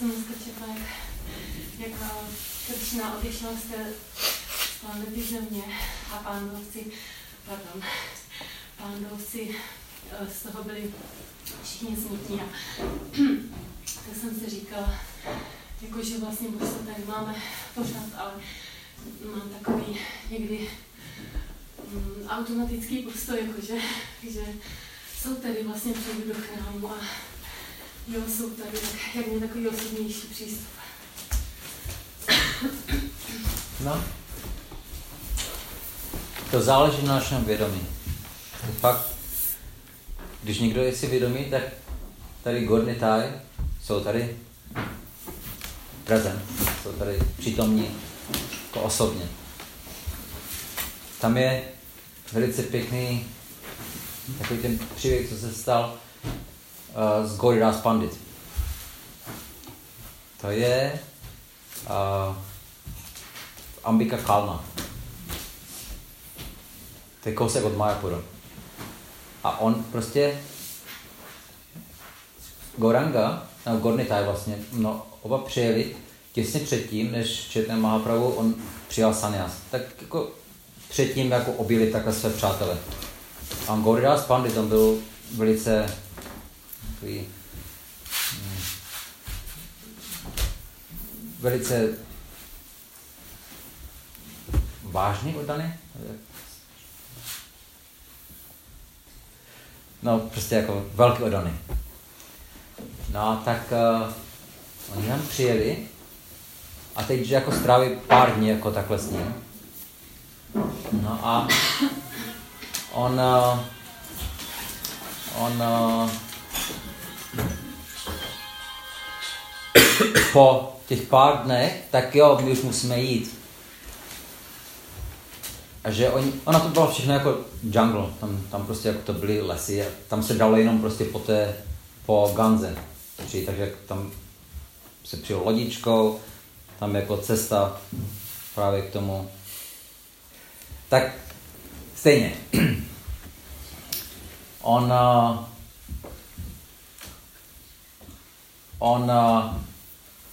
jsem četla, jak, jak odešla z té planety Země a pándovci, pardon, pándovci eh, z toho byli všichni smutní. A tak jsem si říkala, jako, že vlastně božstvo tady máme pořád, ale mám takový někdy mm, automatický postoj, jako, že, že jsou tady vlastně přijdu do chrámu a jo, jsou tady, tak jak mě takový osobnější přístup. No. To záleží na našem vědomí. Fakt, když někdo je si vědomý, tak tady Gornitai jsou tady prezent, jsou tady přítomní jako osobně. Tam je velice pěkný takový ten příběh, co se stal uh, z Goridas Pandit. To je uh, Ambika Kalna. To je kousek od Mayapuru. A on prostě Goranga, no Gornitai vlastně, no, oba přijeli těsně předtím, než četne Mahaprabhu, on přijal sanyas. Tak jako předtím jako objeli takhle své přátele. A Goridas Pandit, on byl velice takový, hm, velice vážně oddaný. No, prostě jako velký oddaný. No, tak uh, oni tam přijeli a teď, že jako stráví pár dní jako takhle s ním. No a on, uh, on uh, po těch pár dnech, tak jo, my už musíme jít. A že oni, ona to bylo všechno jako jungle, tam, tam prostě jako to byly lesy a tam se dalo jenom prostě po té, po Ganze. Takže tam se přijel lodičkou, tam jako cesta právě k tomu. Tak stejně. On, uh, on uh,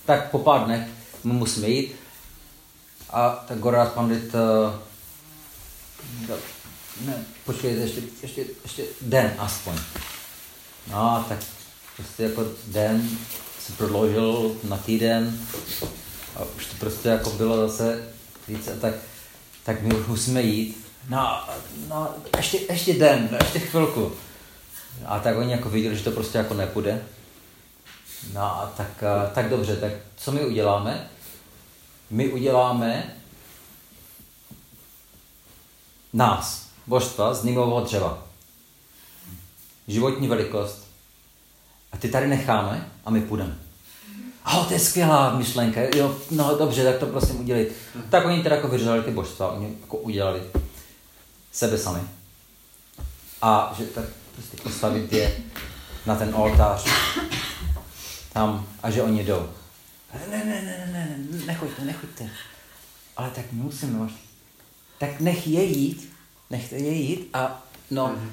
tak po pár dnech my musíme jít a tak Gorát Pandit uh, ne, počkejte, ještě, ještě, ještě den aspoň. No, tak prostě jako den se prodloužil na týden a už to prostě jako bylo zase více, tak, tak my už musíme jít. No, no ještě, ještě den, ještě chvilku. A tak oni jako viděli, že to prostě jako nepůjde. No a tak, tak dobře, tak co my uděláme? My uděláme nás, božstva z nimového dřeva. Životní velikost. A ty tady necháme a my půjdeme. Oh, to je skvělá myšlenka. Jo, no dobře, tak to prosím udělit. Tak oni teda jako vyřezali ty božstva, oni jako udělali sebe sami. A že tak prostě postavit je na ten oltář tam a že oni jdou. Ne, ne, ne, ne, ne, nechoďte, nechoďte. Ale tak musím, no, tak nech je jít, nechte je jít a no, mm-hmm.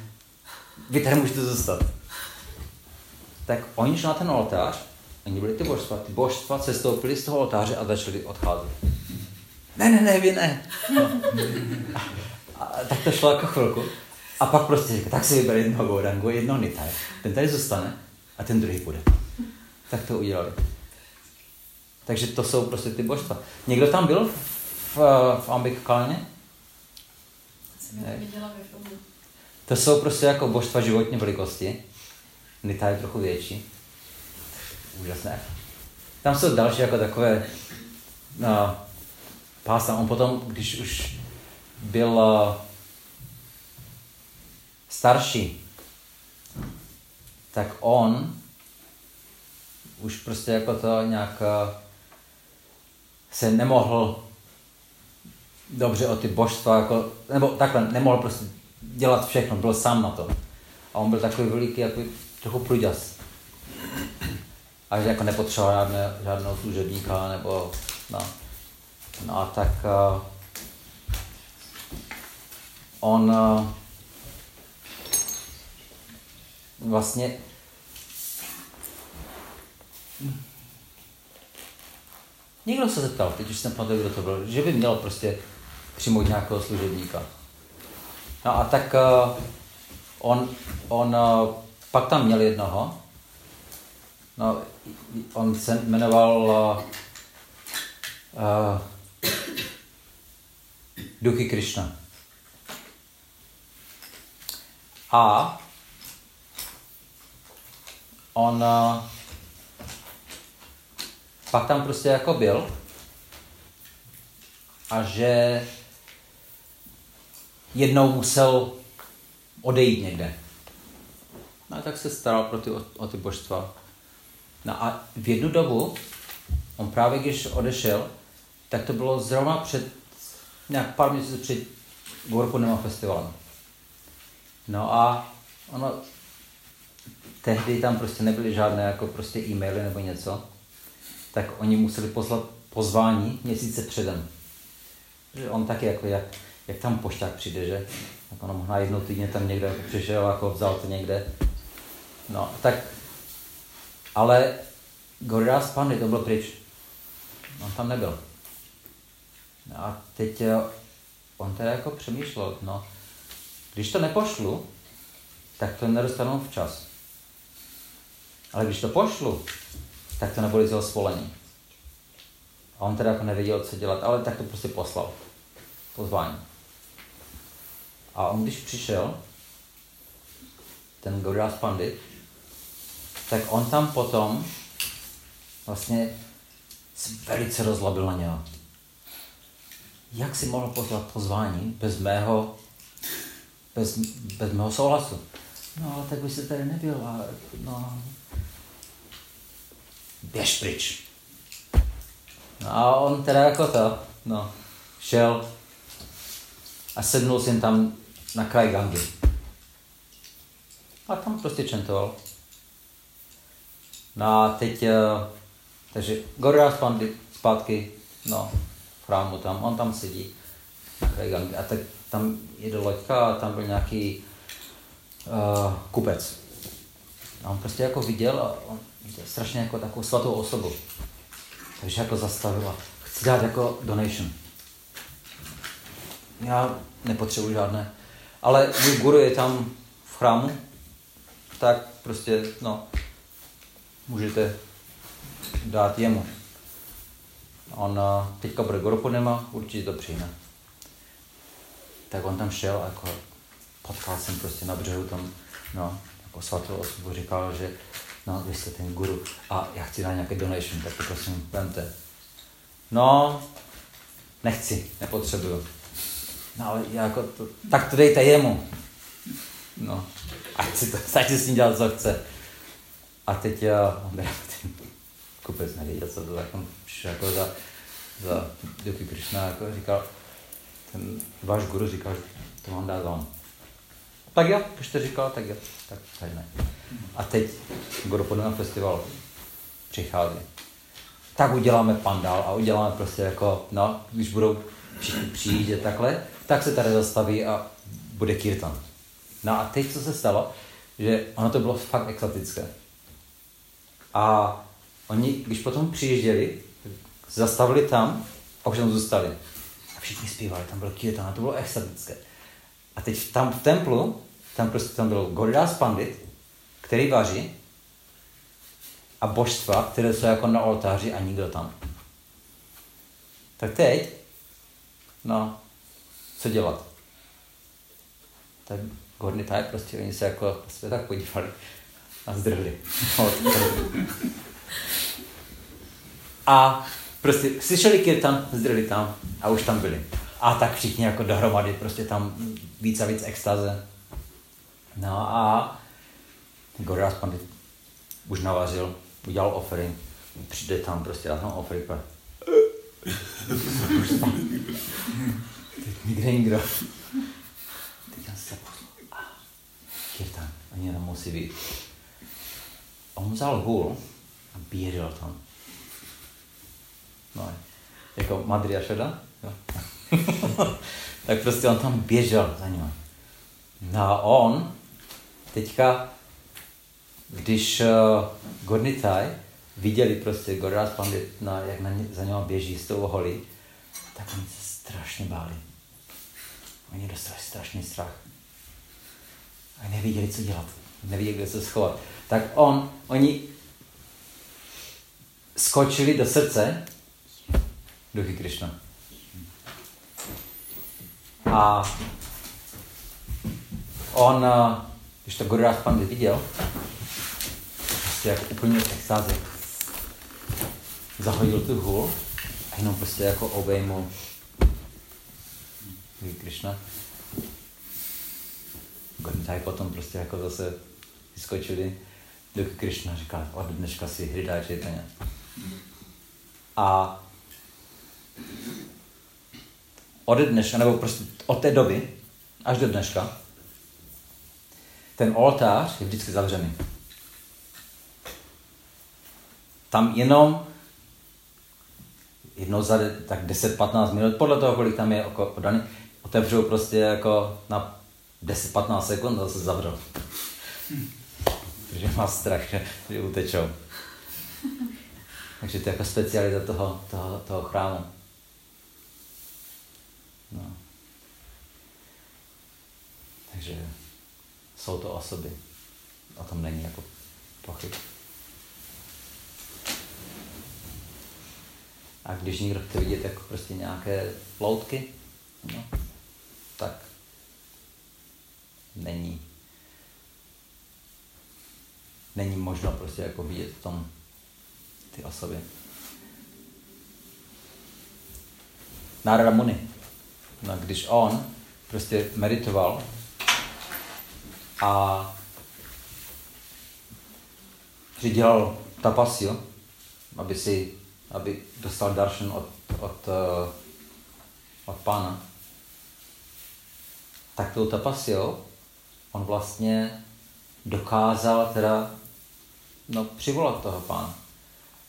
vy tady můžete zůstat. Tak oni šli na ten oltář, oni byli ty božstva, ty božstva se stoupili z toho oltáře a začali odcházet. Ne, ne, ne, vy ne. A, a, tak to šlo jako chvilku. A pak prostě říká, tak si vyber jednoho Gourangu, jednoho Nitai. Ten tady zůstane a ten druhý půjde. Tak to udělali. Takže to jsou prostě ty božstva. Někdo tam byl v, v Ambik Kalně? To jsou prostě jako božstva životní velikosti. Nita je trochu větší. Úžasné. Tam jsou další jako takové no, pása. On potom, když už byl uh, starší, tak on už prostě jako to nějak uh, se nemohl dobře o ty božstva, jako, nebo takhle, nemohl prostě dělat všechno, byl sám na to. A on byl takový veliký, jako trochu pruďas. A že jako nepotřeboval žádné, žádného služebníka, nebo no. No a tak uh, on uh, vlastně Někdo se zeptal, teď už jsem pamatuju, kdo to byl, že by měl prostě přijmout nějakého služebníka. No a tak uh, on, on uh, pak tam měl jednoho, no, on se jmenoval uh, uh, Duchy Krishna. A on uh, pak tam prostě jako byl a že jednou musel odejít někde. No a tak se staral pro ty, o, o ty božstva. No a v jednu dobu, on právě když odešel, tak to bylo zrovna před, nějak pár měsíců před Gorpurnima festivalem. No a ono, tehdy tam prostě nebyly žádné jako prostě e-maily nebo něco, tak oni museli poslat pozvání měsíce předem. Že on taky jako jak, jak tam pošťák přijde, že? Tak ono možná jednou týdně tam někde jako přišel, jako vzal to někde. No, tak, ale Goridas Pandy to byl pryč. On tam nebyl. No a teď eh, on teda jako přemýšlel, no, když to nepošlu, tak to nedostanou včas. Ale když to pošlu, tak to nebylo z svolení. A on teda jako nevěděl, co dělat, ale tak to prostě poslal. Pozvání. A on když přišel, ten Goridas Pandit, tak on tam potom vlastně se velice rozlabil na něho. Jak si mohl poslat pozvání bez mého, bez, bez mého souhlasu? No, ale tak by se tady nebyl. A, no, běž pryč. No a on teda jako to, no, šel a sednul jsem tam na kraj gangy. A tam prostě čentoval. No a teď, uh, takže Gorila zpátky, no, v chrámu tam, on tam sedí na kraj gangy. A tak tam jede loďka a tam byl nějaký uh, kupec. A on prostě jako viděl a on strašně jako takovou svatou osobu. Takže jako zastavila. Chci dát jako donation. Já nepotřebuji žádné. Ale můj guru je tam v chrámu, tak prostě, no, můžete dát jemu. On teďka bude guru nemá, určitě to přijme. Tak on tam šel a jako potkal jsem prostě na břehu tam, no, jako svatou osobu, říkal, že no, vy jste ten guru a já chci dát nějaké donation, tak prosím, vemte. No, nechci, nepotřebuju. No ale jako to, tak to dejte jemu. No, ať si, to, ať si s ním dělat, co chce. A teď já, on ten kupec nevěděl, co to, tak on přišel jako za, za Duky Krishna, jako říkal, ten váš guru říkal, že to mám dát vám. Tak jo, když to říkal, tak jo, tak, tak ne. A teď na festival přichází. Tak uděláme pandál a uděláme prostě jako, no, když budou všichni přijít takhle, tak se tady zastaví a bude kirtan. No a teď co se stalo, že ono to bylo fakt exotické. A oni, když potom přijížděli, zastavili tam a už tam zůstali. A všichni zpívali, tam byl kirtan a to bylo exotické. A teď tam v templu, tam prostě tam byl Goridas Pandit, který vaří a božstva, které jsou jako na oltáři a nikdo tam. Tak teď, no, co dělat? Tak Gorny tak prostě oni se jako prostě tak podívali a zdrhli. a prostě slyšeli kirtan, zdrhli tam a už tam byli. A tak všichni jako dohromady, prostě tam víc a víc extaze. No a Gorás Pandit už navařil, udělal ofery, přijde tam prostě na tom ofery, nikde nikdo. Teď jsem se. Kirtan, ani nemusí být. On vzal hůl a běžel tam. No, jako Madria Šeda. tak prostě on tam běžel za ním. No a on teďka, když uh, Gornitaj viděli prostě Gorás Pandit, na, jak na ně, za něma běží s tou holí, tak oni se strašně báli. Oni dostali strašný strach. A nevěděli, co dělat. Nevěděli, kde se schovat. Tak on, oni skočili do srdce Duchy Krišna. A on, když to Gururáj Pandit viděl, prostě jako úplně v extázi, zahodil tu hůl a jenom prostě jako obejmul Krishna. Gordaj potom prostě jako zase vyskočili do Krishna, říká, od dneška si Hridá Chaitanya. A od dneška, nebo prostě od té doby až do dneška, ten oltář je vždycky zavřený. Tam jenom jednou za tak 10-15 minut, podle toho, kolik tam je odaný, otevřou prostě jako na 10-15 sekund a se zavřou. Takže má strach, že utečou. Takže to je jako specialita toho, toho, toho chrámu. No. Takže jsou to osoby. O tom není jako pochyb. A když někdo chce vidět jako prostě nějaké ploutky, no, tak není není možno prostě jako vidět v tom ty osoby. Narada Muni, no, když on prostě meditoval a že dělal tapasiu, aby si, aby dostal darshan od, od, eh, od pána, tak tou tapasiou on vlastně dokázal teda no, přivolat toho pána.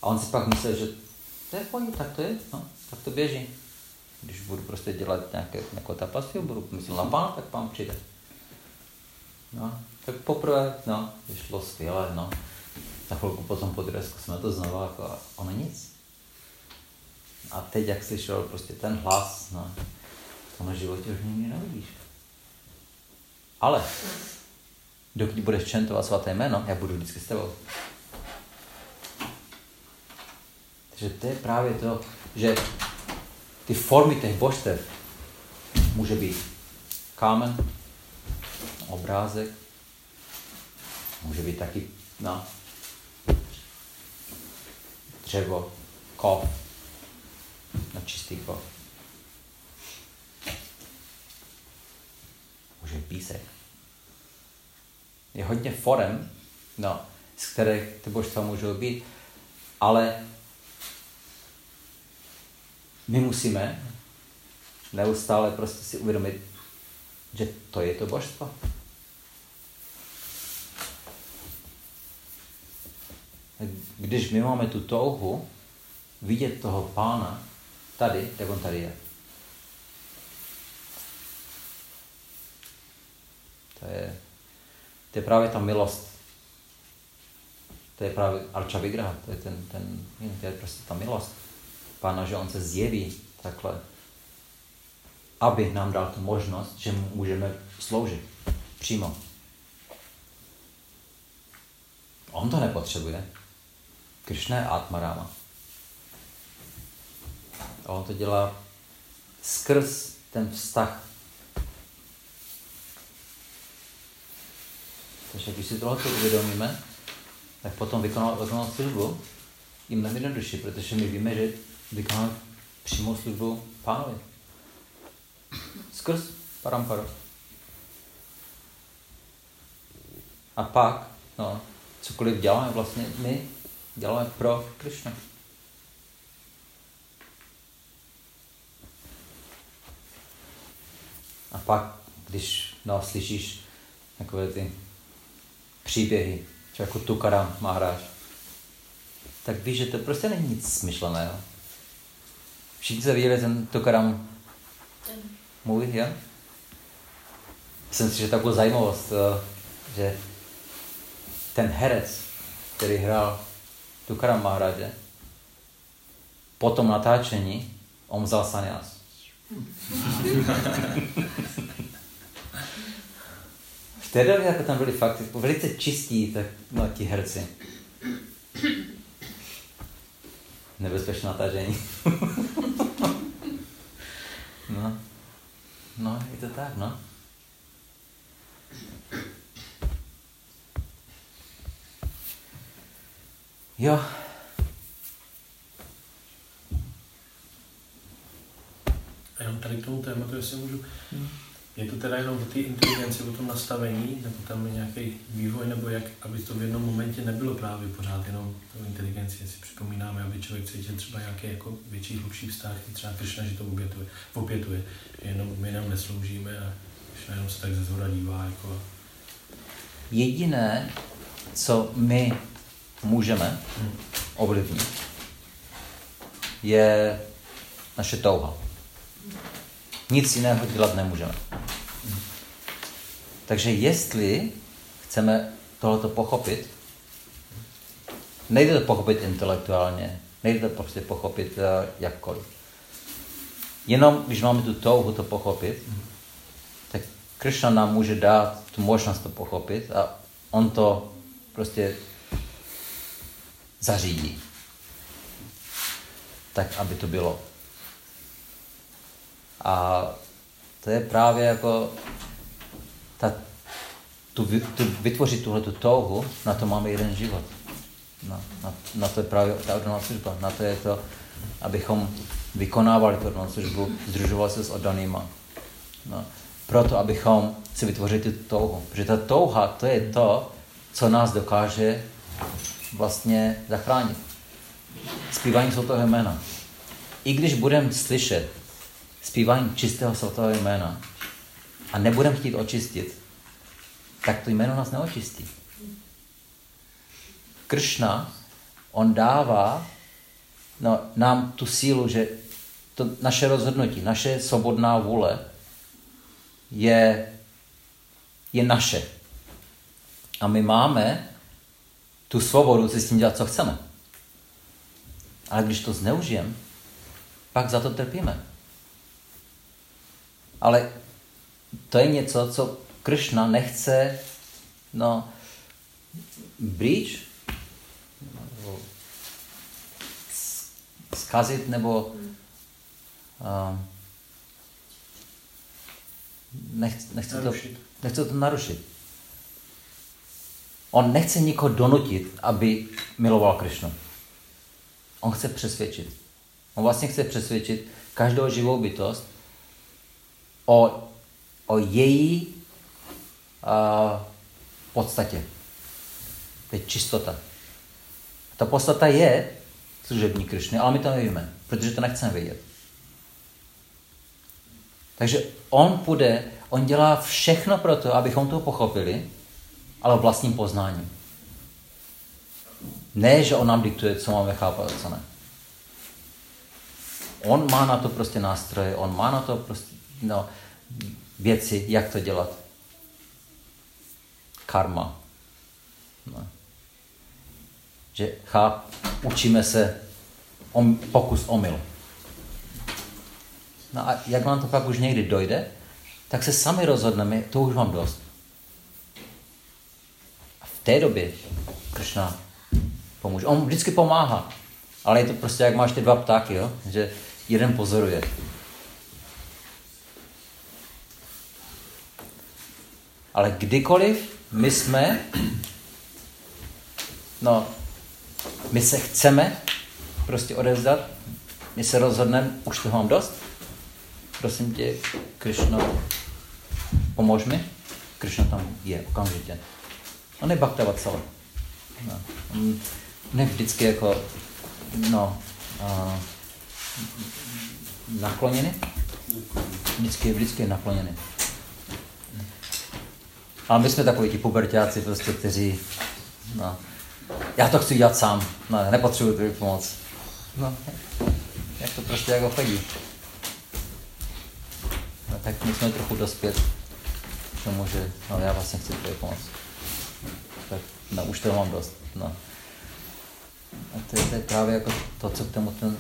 A on si pak myslel, že to je pojď, tak to je, no, tak to běží. Když budu prostě dělat nějaké, nějakou tapasiu, budu myslet na pána, tak pán přijde. No, tak poprvé, no, vyšlo skvěle, no. Na chvilku potom po druhé jsme to znovu, jako, ono nic. A teď, jak slyšel prostě ten hlas, no, to na životě už nikdy neuvidíš. Ale dokud budeš čentovat svaté jméno, já budu vždycky s tebou. Takže to je právě to, že ty formy těch božstev může být kámen, obrázek, může být taky no, dřevo, kov, no čistý kov. Může být písek. Je hodně forem, no, z kterých ty božstva můžou být, ale my musíme neustále prostě si uvědomit, že to je to božstvo. Když my máme tu touhu vidět toho pána tady, tak on tady je. To je, to je právě ta milost. To je právě Arča Vigraha, to je ten, ten, to je prostě ta milost Pána, že on se zjeví takhle, aby nám dal tu možnost, že mu můžeme sloužit přímo. On to nepotřebuje. Krishna je Atmarama. A on to dělá skrz ten vztah. Takže když si tohle uvědomíme, tak potom vykonat, vykonat službu jim mnohem jednodušší, protože my víme, že vykonat přímou službu pánovi. Skrz paramparu. A pak, no, cokoliv děláme vlastně, my děláme pro Krishna. A pak, když no, slyšíš takové ty příběhy, třeba jako Tukaram Maharaj, tak víš, že to prostě není nic smyšleného. Všichni se viděli ten Tukaram movie, jo? Myslím si, že takovou zajímavost, eh, že ten herec, který hrál Tukaram Mahradě, po tom natáčení on vzal sanias. v té době jako tam byli fakt velice čistí tak, no, ti herci. Nebezpečné natáčení. no. No, je to tak, no. Jo. A jenom tady k tomu tématu, jestli můžu. Hmm. Je to teda jenom o té inteligenci, o tom nastavení, nebo tam je nějaký vývoj, nebo jak, aby to v jednom momentě nebylo právě pořád jenom to inteligenci, jestli připomínáme, aby člověk cítil třeba nějaký jako větší, hlubší vztah, třeba Krishna, že to opětuje, opětuje. Jenom my nám nesloužíme a Krishna jenom se tak ze zhora dívá. Jako... Jediné, co my můžeme hmm. ovlivnit, je naše touha. Nic jiného dělat nemůžeme. Takže jestli chceme tohleto pochopit, nejde to pochopit intelektuálně, nejde to prostě pochopit uh, jakkoliv. Jenom když máme tu touhu to pochopit, tak Krishna nám může dát tu možnost to pochopit a on to prostě zařídí. Tak, aby to bylo. A to je právě jako ta, tu, tu, vytvořit tuhle tu touhu, na to máme jeden život. Na, na, na to je právě ta oddaná služba. Na to je to, abychom vykonávali tu oddanou službu, združovali se s oddanýma. No. Proto, abychom si vytvořili tu touhu. Protože ta touha, to je to, co nás dokáže vlastně zachránit. Zpívání svatého jména. I když budeme slyšet zpívání čistého svatého jména a nebudeme chtít očistit, tak to jméno nás neočistí. Kršna, on dává no, nám tu sílu, že to naše rozhodnutí, naše svobodná vůle je, je naše. A my máme tu svobodu si s tím dělat, co chceme. Ale když to zneužijeme, pak za to trpíme. Ale to je něco, co Kršna nechce no, blíž, nebo zkazit, nebo um, nechce, nechce, to, nechce to narušit. On nechce nikoho donutit, aby miloval Kršnu. On chce přesvědčit. On vlastně chce přesvědčit každou živou bytost, o, o její uh, podstatě. To je čistota. Ta podstata je služební Krišny, ale my to nevíme, protože to nechceme vědět. Takže on půjde, on dělá všechno pro to, abychom to pochopili, ale vlastním poznáním. Ne, že on nám diktuje, co máme chápat a co ne. On má na to prostě nástroje, on má na to prostě no, věci, jak to dělat. Karma. No. Že cháp, učíme se om, pokus omyl. No a jak vám to pak už někdy dojde, tak se sami rozhodneme, to už mám dost. A v té době Kršna pomůže. On vždycky pomáhá, ale je to prostě, jak máš ty dva ptáky, jo? že jeden pozoruje. Ale kdykoliv my jsme, no, my se chceme prostě odevzdat, my se rozhodneme, už toho mám dost, prosím tě, Krišno, pomož mi. Krišna tam je okamžitě. On je celé. No. ne vždycky jako, no, uh, nakloněny. Vždycky, vždycky je nakloněny. Ale my jsme takový ti pubertáci, prostě, kteří, no, já to chci dělat sám, no, nepotřebuji tvůj pomoc. No, jak to prostě jako chodí. No, tak my jsme trochu dospět k tomu, že no, já vlastně chci tvoji pomoc. Tak no, už to mám dost. No. A to je, to je právě jako to, co k tomu ten,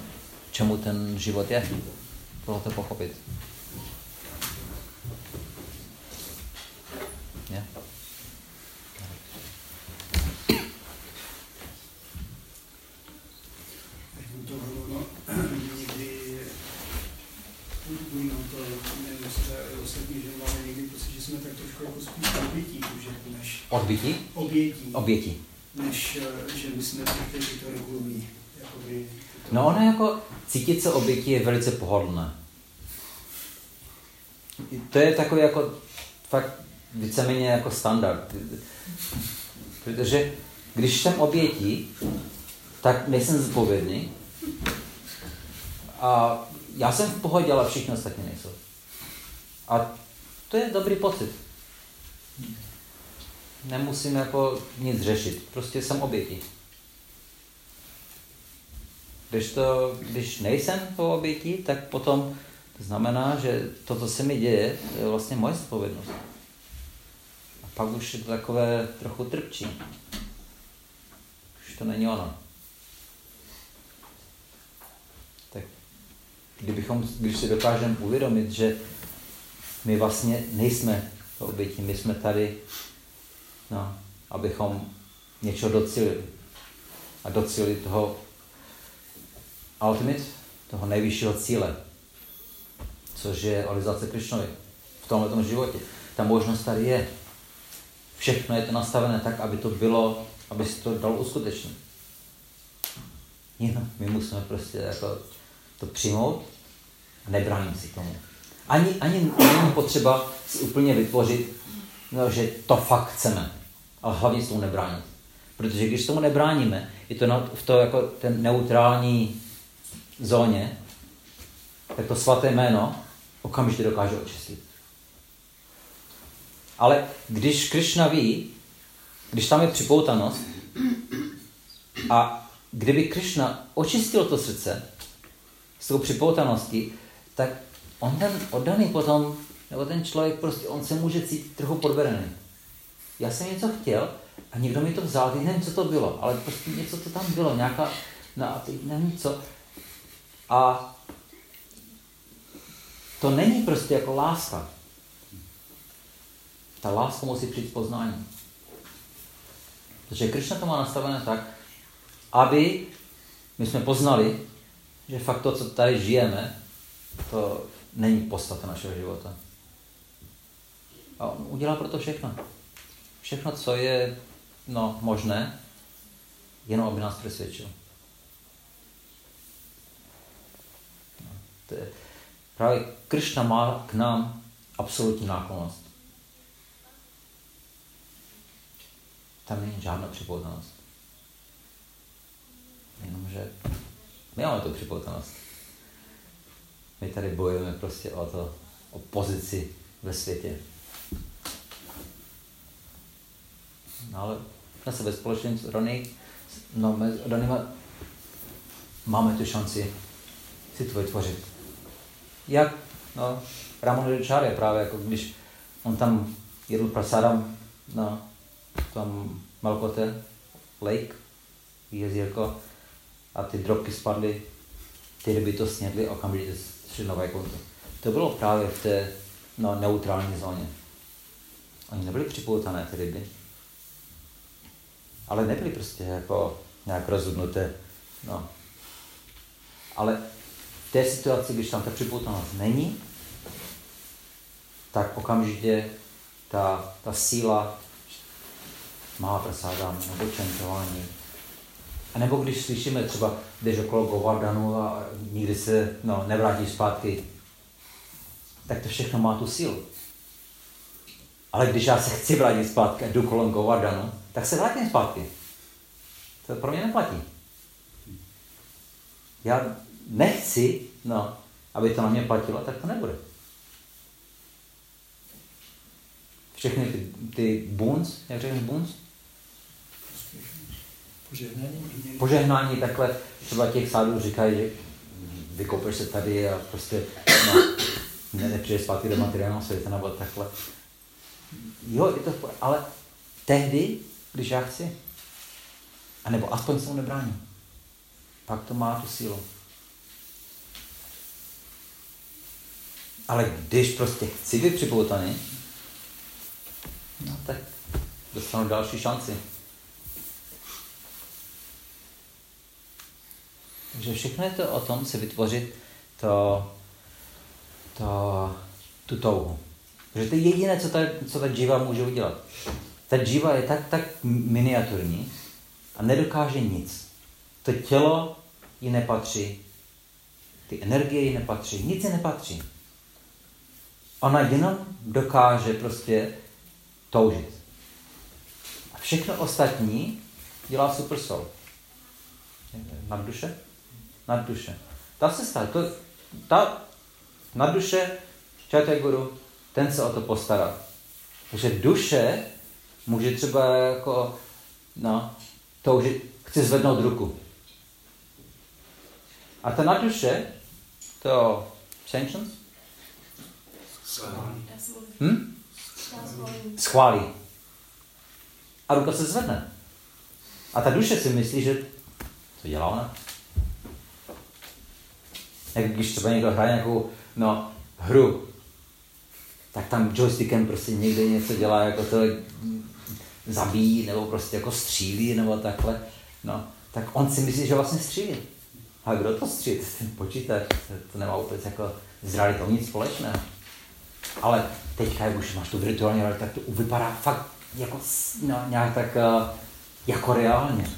čemu ten život je. Tohle to pochopit. Je? někdy budu to, nevím, jestli ostatní, že máme někdy pocit, že jsme tak trošku jako spíš obětí že než Odbytí? Obětí, Obětí. než že my jsme ty, kteří to regulují. Jakoby, to... No ono jako cítit se obětí je velice pohodlné. To je takový jako fakt víceméně jako standard. Protože když jsem obětí, tak nejsem zodpovědný. A já jsem v pohodě, ale všichni ostatní nejsou. A to je dobrý pocit. Nemusím jako nic řešit, prostě jsem obětí. Když, to, když nejsem to obětí, tak potom to znamená, že to, co se mi děje, je vlastně moje zodpovědnost. A pak už je to takové trochu trpčí. Už to není ono. Tak kdybychom, když si dokážeme uvědomit, že my vlastně nejsme to obětí, my jsme tady, no, abychom něco docílili. A docílili toho ultimate, toho nejvyššího cíle, což je realizace Krišnovi v tomto životě. Ta možnost tady je. Všechno je to nastavené tak, aby to bylo, aby se to dalo uskutečnit. Jenom my musíme prostě jako to přijmout a nebránit si tomu. Ani, ani není potřeba si úplně vytvořit, no, že to fakt chceme, ale hlavně s tomu nebránit. Protože když tomu nebráníme, je to v to jako ten neutrální zóně, tak to svaté jméno okamžitě dokáže očistit. Ale když Krishna ví, když tam je připoutanost a kdyby Krishna očistil to srdce s tou připoutaností, tak on ten oddaný potom, nebo ten člověk prostě, on se může cítit trochu podvedený. Já jsem něco chtěl a někdo mi to vzal, teď nevím, co to bylo, ale prostě něco to tam bylo, nějaká, no a teď nevím co. A to není prostě jako láska. Ta láska musí přijít poznání. Protože Krishna to má nastavené tak, aby my jsme poznali, že fakt to, co tady žijeme, to není podstata našeho života. A on udělá proto všechno. Všechno, co je no, možné, jenom aby nás přesvědčil. No, právě Kršna má k nám absolutní náklonost. Tam není žádná připoutanost. Jenomže my máme tu připoutanost. My tady bojujeme prostě o to, o pozici ve světě. No ale na sebe společně s Rony, no Rony máme tu šanci si to vytvořit. Jak no, Ramanujacharya právě, jako když on tam jedl prasadam na tom Malkote lake, jezírko, a ty drobky spadly, ty ryby to snědly, okamžitě šli nové konto. To bylo právě v té no, neutrální zóně. Oni nebyli připoutané, ty ryby. Ale nebyli prostě jako nějak rozhodnuté. No. Ale v té situaci, když tam ta připoutanost není, tak okamžitě ta, ta síla má prasádám nebo čentování. A nebo když slyšíme třeba, jdeš okolo Govardhanu a nikdy se no, nevrátí zpátky, tak to všechno má tu sílu. Ale když já se chci vrátit zpátky a jdu kolem Govardhanu, tak se vrátím zpátky. To pro mě neplatí. Já nechci, no, aby to na mě platilo, tak to nebude. Všechny ty, ty buns, jak řekneš buns? Požehnání. Požehnání takhle, třeba těch sádů říkají, že vykopeš se tady a prostě no, ne, nepřijde zpátky do materiálního světa nebo takhle. Jo, je to, ale tehdy, když já chci, a nebo aspoň se mu nebráním. pak to má tu sílu. Ale když prostě chci být připoutaný, no tak dostanu další šanci. Takže všechno je to o tom si vytvořit to, to, tu touhu. Protože to je jediné, co ta, co ta dživa může udělat. Ta dživa je tak, tak miniaturní a nedokáže nic. To tělo ji nepatří, ty energie ji nepatří, nic ji nepatří. Ona jenom dokáže prostě toužit. A všechno ostatní dělá super soul. Nad duše? Ta se stane. To, ta nad duše, čajte guru, ten se o to postará. Takže duše může třeba jako, no, toužit, chci zvednout ruku. A ta nad duše, to sanctions? Hm? Schválí. A ruka se zvedne. A ta duše si myslí, že co dělá ona? Jak když třeba někdo hraje nějakou no, hru, tak tam joystickem prostě někde něco dělá, jako to zabíjí, nebo prostě jako střílí, nebo takhle. No, tak on si myslí, že vlastně střílí. A kdo to střílí? Ten počítač, to nemá vůbec jako s realitou nic společného. Ale teďka, jak už máš tu virtuální realitu, tak to vypadá fakt jako no, nějak tak uh, jako reálně.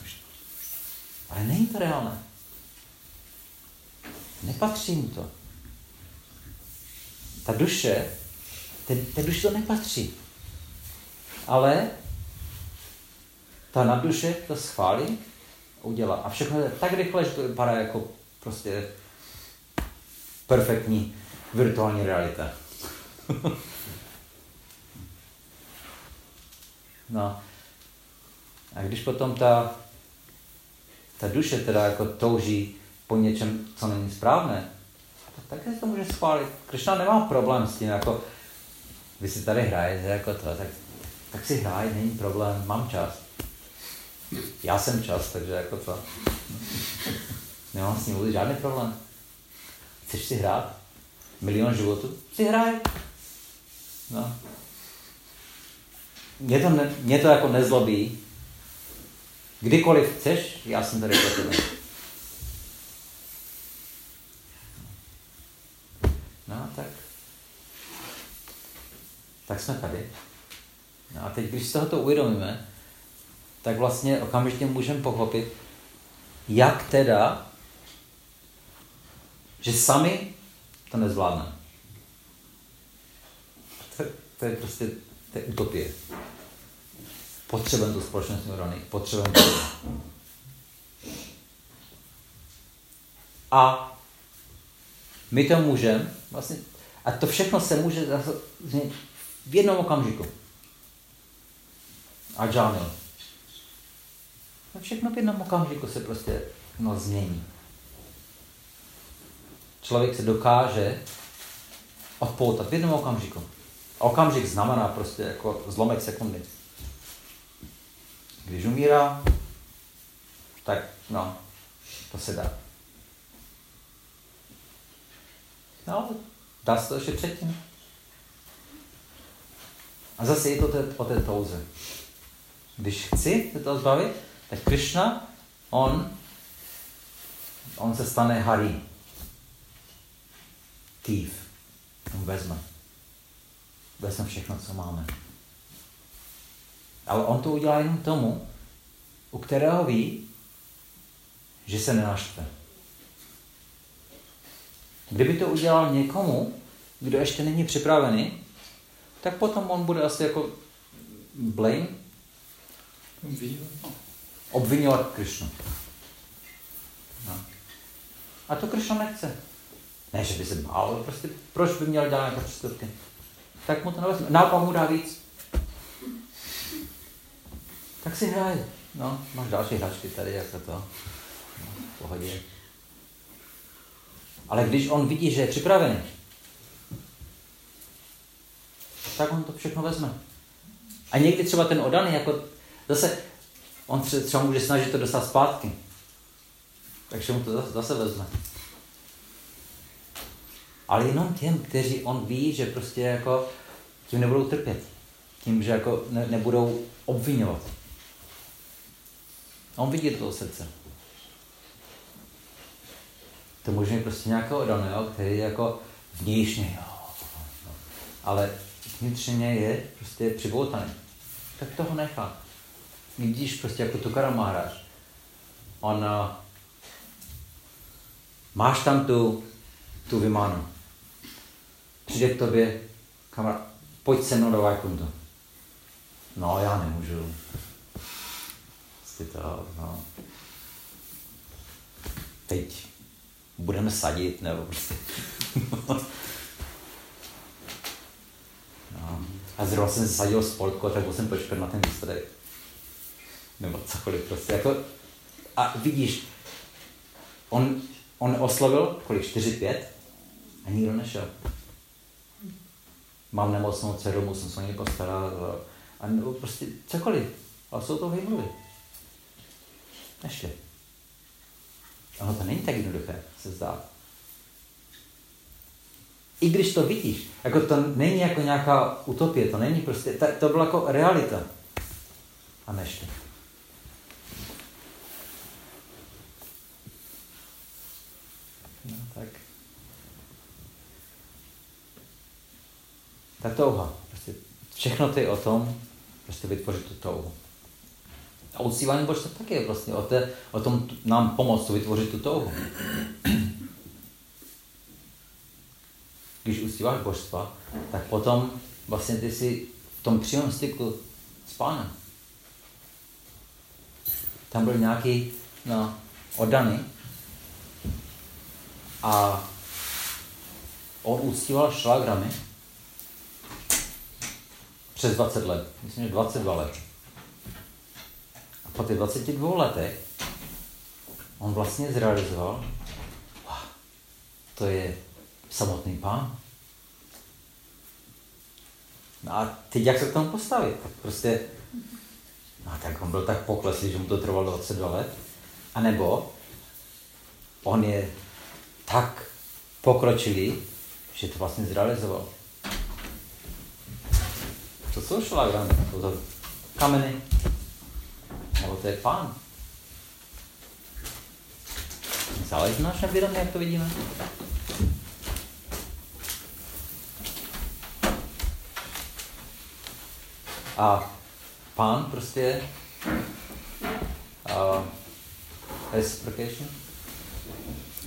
Ale není to reálné. Nepatří mu to. Ta duše, té, té duše to nepatří. Ale ta nadduše to schválí, udělá. A všechno je tak rychle, že to vypadá jako prostě perfektní virtuální realita. no. A když potom ta, ta duše teda jako touží po něčem, co není správné, tak také to může schválit. Krishna nemá problém s tím, jako vy si tady hrajete jako to, tak, tak si hraj, není problém, mám čas. Já jsem čas, takže jako to. Nemám s ním vůbec žádný problém. Chceš si hrát? Milion životů? Si hraj. No. Mě to, ne, mě to jako nezlobí. Kdykoliv chceš, já jsem tady pro tebe. No, tak. Tak jsme tady. No a teď, když se to uvědomíme, tak vlastně okamžitě můžeme pochopit, jak teda, že sami to nezvládneme. To, to je prostě to je utopie. Potřebujeme tu společnost neuronik, potřebujeme to. A my to můžeme, vlastně, a to všechno se může v jednom okamžiku. A Janil. To všechno v jednom okamžiku se prostě no, změní. Člověk se dokáže odpoutat v jednom okamžiku. A okamžik znamená prostě jako zlomek sekundy. Když umírá, tak no, to se dá. No, dá se to ještě předtím. A zase je to o té touze. Když chci se to zbavit, tak Krishna, on, on se stane Hari. Thief. On vezme. Vezme všechno, co máme. Ale on to udělá jenom tomu, u kterého ví, že se nenaštve. Kdyby to udělal někomu, kdo ještě není připravený, tak potom on bude asi jako blame, obvinovat Krishnu. No. A to Krishna nechce. Ne, že by se bál, prostě proč by měl dělat nějaké přestupky? Tak mu to nevezme. Naopak mu dá víc. Tak si hraj. No, máš další hračky tady, jako to. No, v pohodě. Ale když on vidí, že je připravený, tak on to všechno vezme. A někdy třeba ten odaný, jako zase, on třeba může snažit to dostat zpátky. takže mu to zase, zase vezme. Ale jenom těm, kteří on ví, že prostě jako tím nebudou trpět. Tím, že jako ne, nebudou obvinovat. On vidí do toho srdce. To může mít prostě nějakého daného, který jako vnějšně, jo, ale vnitřně je prostě přiboutaný. Tak toho nechá. Vidíš prostě jako tu Maharaj. On, uh, máš tam tu, tu vymánu. Přijde k tobě, kamarád, pojď se mnou do Vajkundu. No, já nemůžu. Prostě to, no. Teď budeme sadit, nebo prostě. A zrovna jsem sadil spolku, tak jsem počkat na ten výsledek. Nebo cokoliv prostě. Jako, a vidíš, on, on oslovil kolik, 4-5 a nikdo nešel. Mám nemocnou dceru, musím se o ní postarat. A nebo prostě cokoliv. Ale jsou to výmluvy. Ještě. Ono to není tak jednoduché, se zdá. I když to vidíš, jako to není jako nějaká utopie, to není prostě, to, to byla jako realita. A neště. No, tak. Ta touha. Prostě všechno to je o tom, prostě vytvořit tu touhu. A uctívání božstva taky je vlastně o, té, o tom nám pomoct vytvořit tu touhu. Když uctíváš božstva, tak potom vlastně ty jsi v tom přímém styku s pánem. Tam byl nějaký no, oddaný a on uctíval šlagramy přes 20 let. Myslím, že 22 let po těch 22 letech on vlastně zrealizoval, to je samotný pán. No a teď jak se k tomu postavit? Tak prostě, no tak on byl tak pokleslý, že mu to trvalo 22 let. A nebo on je tak pokročilý, že to vlastně zrealizoval. To jsou šlagrany, to jsou kameny, nebo to je pán. Záleží na našem vědomí, jak to vidíme. A pán prostě uh, reciprocation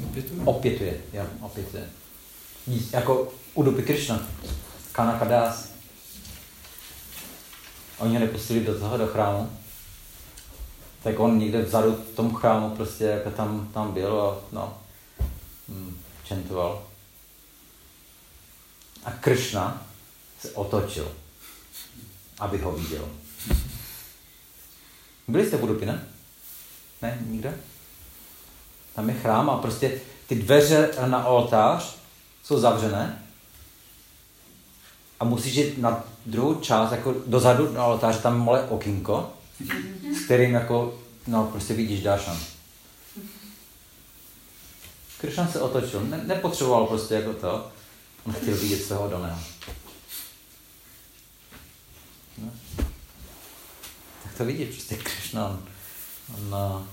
opětuje, opětuje, jo, opětuje. Jako Udupi Krishna, Kanakadas. Oni ho nepustili do toho, do chrámu, tak on někde vzadu v tom chrámu prostě jako tam, tam byl a no, hm, čentoval. A Kršna se otočil, aby ho viděl. Byli jste v Udupi, ne? Ne, nikde? Tam je chrám a prostě ty dveře na oltář jsou zavřené a musíš jít na druhou část, jako dozadu na oltáře, tam je malé okinko s kterým jako, no prostě vidíš Dášan. Kršan se otočil, ne, nepotřeboval prostě jako to, on chtěl vidět svého daného. Tak to vidí prostě Kršna, on, on uh,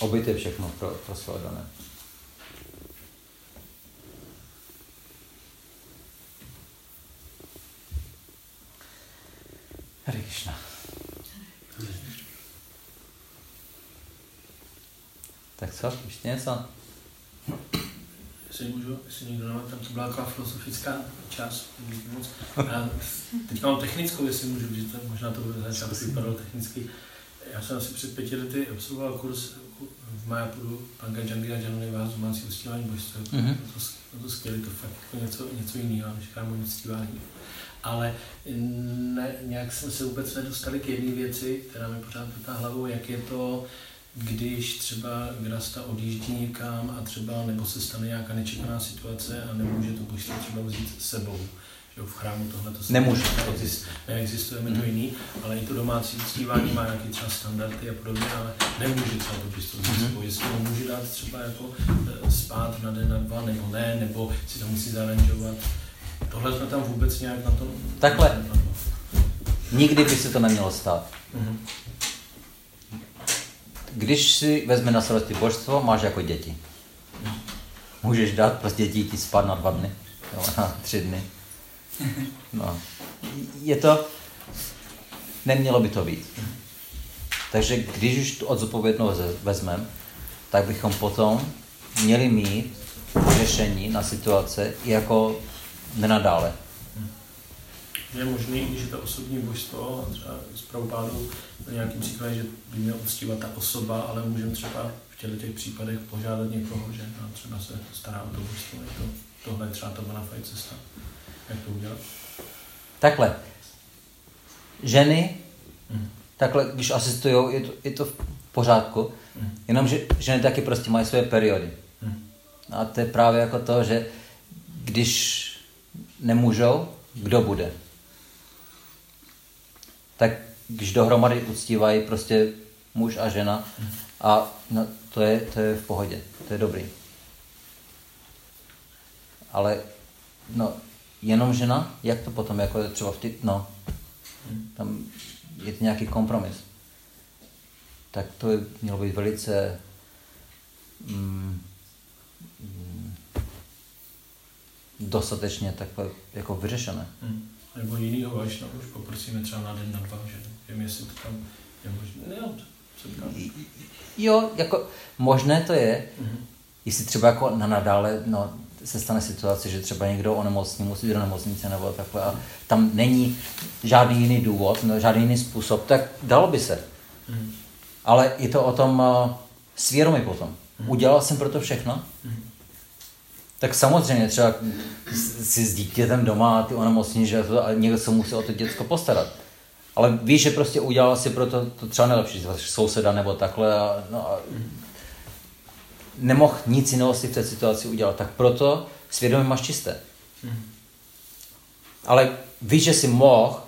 obětuje všechno pro, pro svého daného. Hare Krishna. Tak co, ještě něco? Jestli můžu, jestli někdo nemá, tam to byla taková filozofická část. Já teď mám technickou, jestli můžu, že to, možná to bude začátku vypadalo technicky. Já jsem asi před pěti lety absolvoval kurz v Majapuru Panga Jangira Janony vás domácí uctívání božstva. Mm-hmm. To, to, to skvělé, to fakt jako něco, něco jiného, než kámo uctívání. Ale ne, nějak jsme se vůbec nedostali k jedné věci, která mi pořád vrtá hlavou, jak je to když třeba Grasta odjíždí někam a třeba nebo se stane nějaká nečekaná situace a nemůže to božství třeba vzít s sebou. Jo, v chrámu tohle to Nemůže. Neexist, neexistuje mi to jiný, ale i to domácí uctívání má nějaké třeba standardy a podobně, ale nemůže třeba to pistol Mhm. mm-hmm. jestli ho může dát třeba jako eh, spát na den, na dva, nebo ne, nebo si to musí zaranžovat. Tohle jsme tam vůbec nějak na to... Takhle. Nikdy by se to nemělo stát. Mhm. Když si vezme na starosti božstvo, máš jako děti. Můžeš dát prostě děti spát na dva dny, jo, na tři dny. No. Je to, nemělo by to být. Takže když už tu odpovědnost vezmeme, tak bychom potom měli mít řešení na situace jako nenadále. Je možný, když je to osobní božstvo, třeba z Prabhupádu nějaký příklad, že by měl uctívat ta osoba, ale můžeme třeba v těchto těch případech požádat někoho, že no, třeba se stará o to božstvo. Je to, tohle je třeba ta bona cesta. Jak to udělat? Takhle. Ženy, Mhm. takhle, když asistují, je to, je to v pořádku, Mhm. jenomže ženy taky prostě mají své periody. Mhm. A to je právě jako to, že když nemůžou, kdo bude? Tak když dohromady uctívají prostě muž a žena, a no, to, je, to je v pohodě, to je dobrý. Ale no, jenom žena, jak to potom, jako je třeba v ty, no, tam je to nějaký kompromis. Tak to mělo být velice mm, mm, dostatečně takhle jako vyřešené. Mhm. Nebo jinýho vašna už poprosíme třeba na den, na dva, že nevím, jestli to tam je možné. Ne. Jo, jako možné to je, Mhm. jestli třeba jako na nadále no, se stane situace, že třeba někdo onemocní, musí jít do nemocnice nebo takhle a tam není žádný jiný důvod, no, žádný jiný způsob, tak dalo by se. Mhm. Ale je to o tom uh, svědomí potom. Udělal jsem pro to všechno? Mhm. Tak samozřejmě třeba si s dítětem doma a ty onemocní, že to, a někdo se musí o to děcko postarat. Ale víš, že prostě udělal si pro to, to třeba nejlepší, souseda nebo takhle a, no a nemohl nic jiného si v té situaci udělat. Tak proto svědomí máš čisté. Mhm. Ale víš, že jsi mohl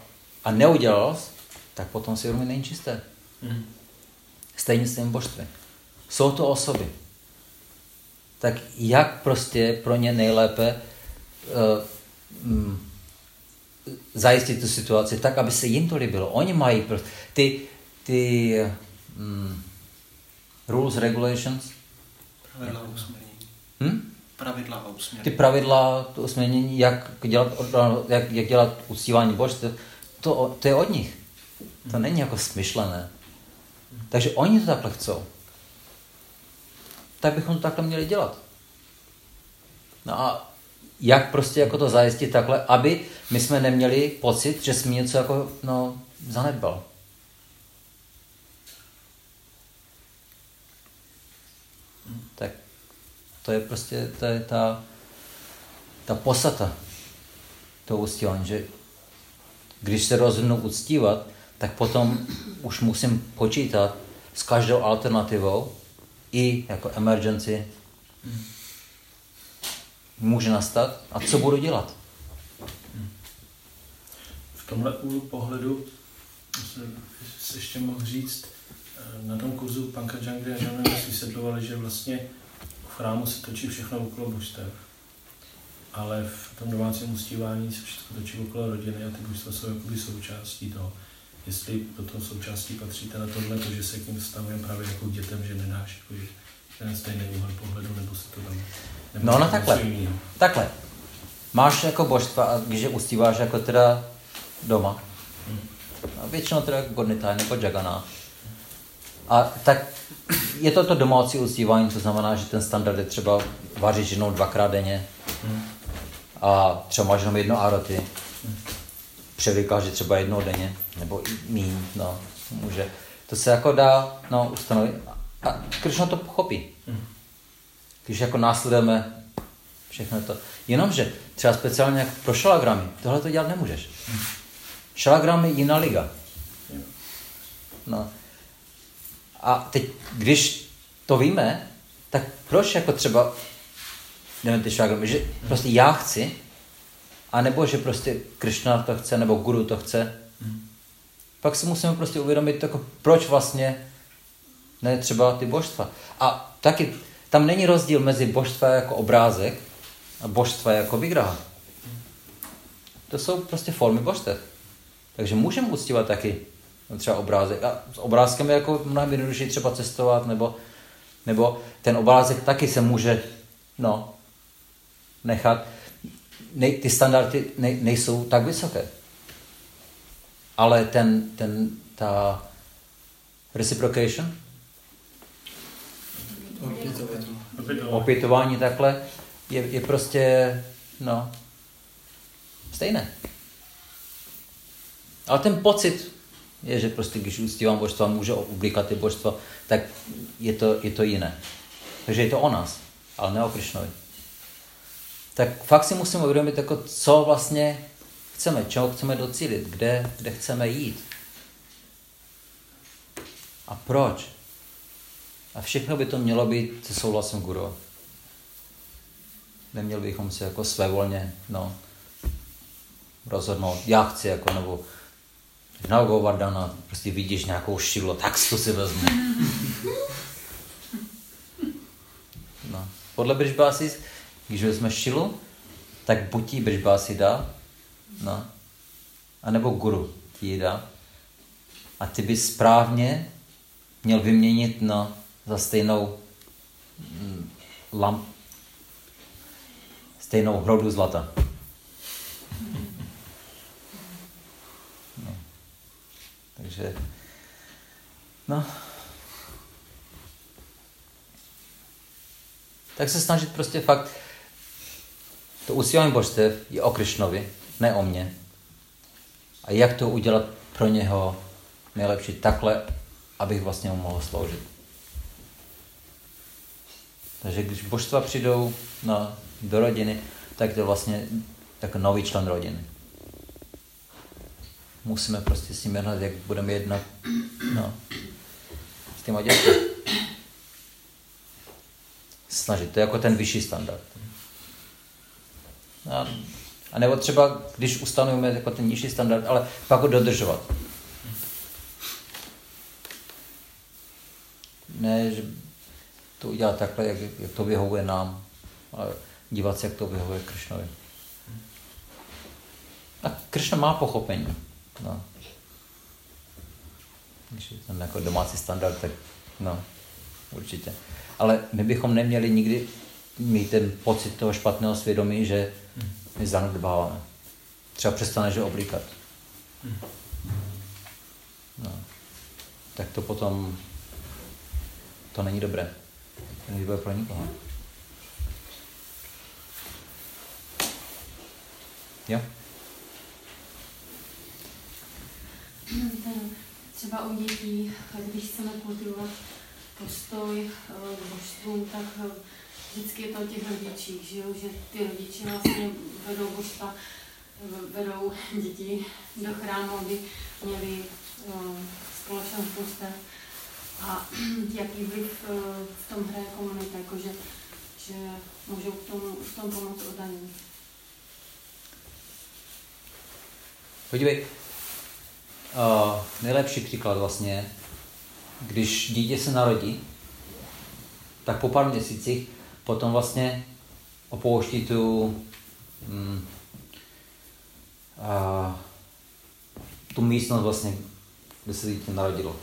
a neudělal jsi, tak potom svědomí není čisté. Mhm. Stejně s tím božstvím. Jsou to osoby. Tak jak prostě pro ně nejlépe uh, zajistit tu situaci tak, aby se jim to líbilo. Oni mají prostě ty, ty mm, rules, regulations, Pravidla a usměrnění. hm? Pravidla a ty usměrnění. pravidla, to usměrnění, jak dělat, jak, jak dělat uctívání božstev, to, to je od nich. To není jako smyšlené. Takže oni to takhle chcou. Tak bychom to takhle měli dělat. No a jak prostě jako to zajistit takhle, aby my jsme neměli pocit, že jsme něco jako, no, zanedbal. Tak to je prostě to je ta, ta posata toho uctívání, že když se rozhodnu uctívat, tak potom už musím počítat s každou alternativou i jako emergency může nastat a co budu dělat. V tomhle úhlu pohledu se ještě mohl říct, eh, na tom kurzu Panka Jangry a Janely vysvětlovali, že vlastně v chrámu se točí všechno okolo božstev, ale v tom domácím uctívání se všechno točí okolo rodiny a ty božstva jsou jakoby součástí toho. Jestli do toho součástí patříte na tohle, to, že se k ním stavujeme právě jako k dětem, že nedáš jako, že ten stejný úhel pohledu, nebo se to tam... Nebo No, no takhle. Takhle. Máš jako božstva a když je uctíváš jako teda doma. A většinou teda jako Godnitai nebo Jagana. A tak je to to domácí uctívání, to znamená, že ten standard je třeba vařit ženou dvakrát denně Mhm. a třeba máš jenom jedno aroty. Převykáš, že třeba jednou denně, nebo i míň, no, může. To se jako dá, no, ustanovit. A Krishna to pochopí. Mhm. Když jako následujeme všechno to. Jenomže třeba speciálně jak pro šalagramy, tohle to dělat nemůžeš. Šalagram je jiná liga. No. A teď, když to víme, tak proč jako třeba jdeme ty šalagramy, že prostě já chci, a nebo že prostě Krishna to chce, nebo Guru to chce. Pak si musíme prostě uvědomit, jako, proč vlastně ne třeba ty božstva. A taky tam není rozdíl mezi božstva jako obrázek a božstva jako vygraha. To jsou prostě formy božstev. Takže můžeme uctívat taky třeba obrázek. A s obrázkem je jako mnohem jednodušší třeba cestovat, nebo, nebo ten obrázek taky se může no, nechat. Nej, ty standardy nej, nejsou tak vysoké. Ale ten, ten, ta reciprocation, opětování takhle, je, je prostě, no, stejné. Ale ten pocit je, že prostě když uctívám božstva, může oblíkat ty božstva, tak je to, je to jiné. Takže je to o nás, ale ne o Krišnovi. Tak fakt si musíme uvědomit, jako, co vlastně chceme, čeho chceme docílit, kde, kde chceme jít. A proč? A všechno by to mělo být se souhlasem guru. Neměli bychom se jako svévolně no, rozhodnout, já chci, jako, nebo na Govardhana, prostě vidíš nějakou šilu, tak to si vezmu. No. Podle Bržbási, když vezme šilu, tak buď ti Bržbási dá, no, anebo guru ti ji dá. A ty bys správně měl vyměnit no, za stejnou mm, lamp, stejnou hrodu zlata. No. Takže, no. Tak se snažit prostě fakt, to usilování božstev je o Krišnovi, ne o mně. A jak to udělat pro něho nejlepší takhle, abych vlastně mu mohl sloužit. Takže když božstva přijdou na, do rodiny, tak to je vlastně jako nový člen rodiny. Musíme prostě s ním jednat, jak budeme jednat no, s těma dětmi. Snažit, to je jako ten vyšší standard. A, a nebo třeba, když ustanovíme jako ten nižší standard, ale pak ho dodržovat. Ne, že to udělat takhle, jak, jak to vyhovuje nám, ale dívat se, jak to vyhovuje Kršnovi. A Kršna má pochopení. No. Když je ten jako domácí standard, tak no, určitě. Ale my bychom neměli nikdy mít ten pocit toho špatného svědomí, že my zanedbáváme. Třeba přestaneš že oblíkat. No. Tak to potom to není dobré. To není dobré pro nikoho. Jo? Třeba u dětí, když chceme kultivovat postoj eh, k božstvům, tak eh, vždycky je to o těch rodičích, že, jo? že ty rodiče vlastně vedou božstva, vedou děti do chrámu, aby měli uh, společnost božstev a jaký vliv uh, v tom hraje komunita, jakože, že můžou v tom, v tom pomoct odaní. Podívej, uh, nejlepší příklad vlastně, když dítě se narodí, tak po pár měsících potom vlastně opouští tu, mm, uh, tu místnost vlastně, kde se dítě narodilo.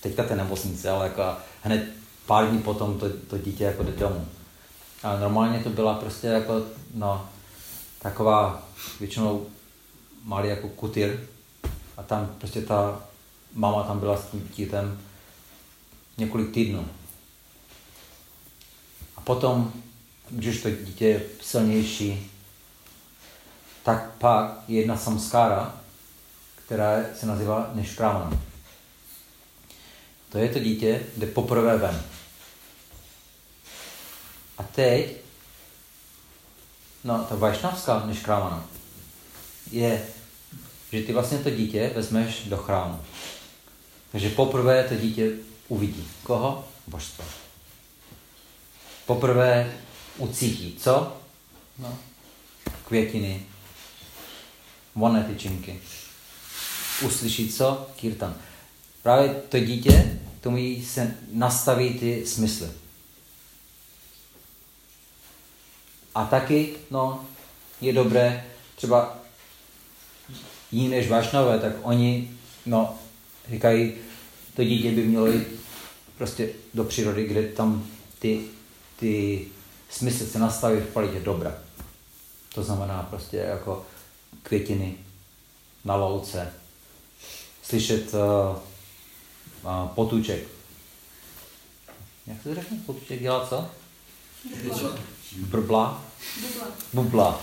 Teďka to nemocnice, ale jako hned pár dní potom to, to dítě jako jde domů. A normálně to byla prostě jako, no, taková většinou malý jako kutyr a tam prostě ta máma tam byla s tím dítětem několik týdnů. Potom, když to dítě je silnější, tak pak je jedna samskára, která se nazývá neškrámana. To je to dítě, jde poprvé ven. A teď, no ta vajšnavská neškrámana je, že ty vlastně to dítě vezmeš do chrámu. Takže poprvé to dítě uvidí. Koho? Božstvo. Poprvé ucítí. Co? No, květiny, voné tyčinky. Uslyší co? Kirtan. Právě to dítě, tomu se nastaví ty smysly. A taky, no, je dobré, třeba jiní než Vašnové, tak oni, no, říkají, to dítě by mělo jít prostě do přírody, kde tam ty, ty smysly se nastaví v kvalitě dobra. To znamená prostě jako květiny na louce, slyšet uh, uh, potůček. Jak se to řekne? Potůček dělá co? Brbla? Bubla. Bubla.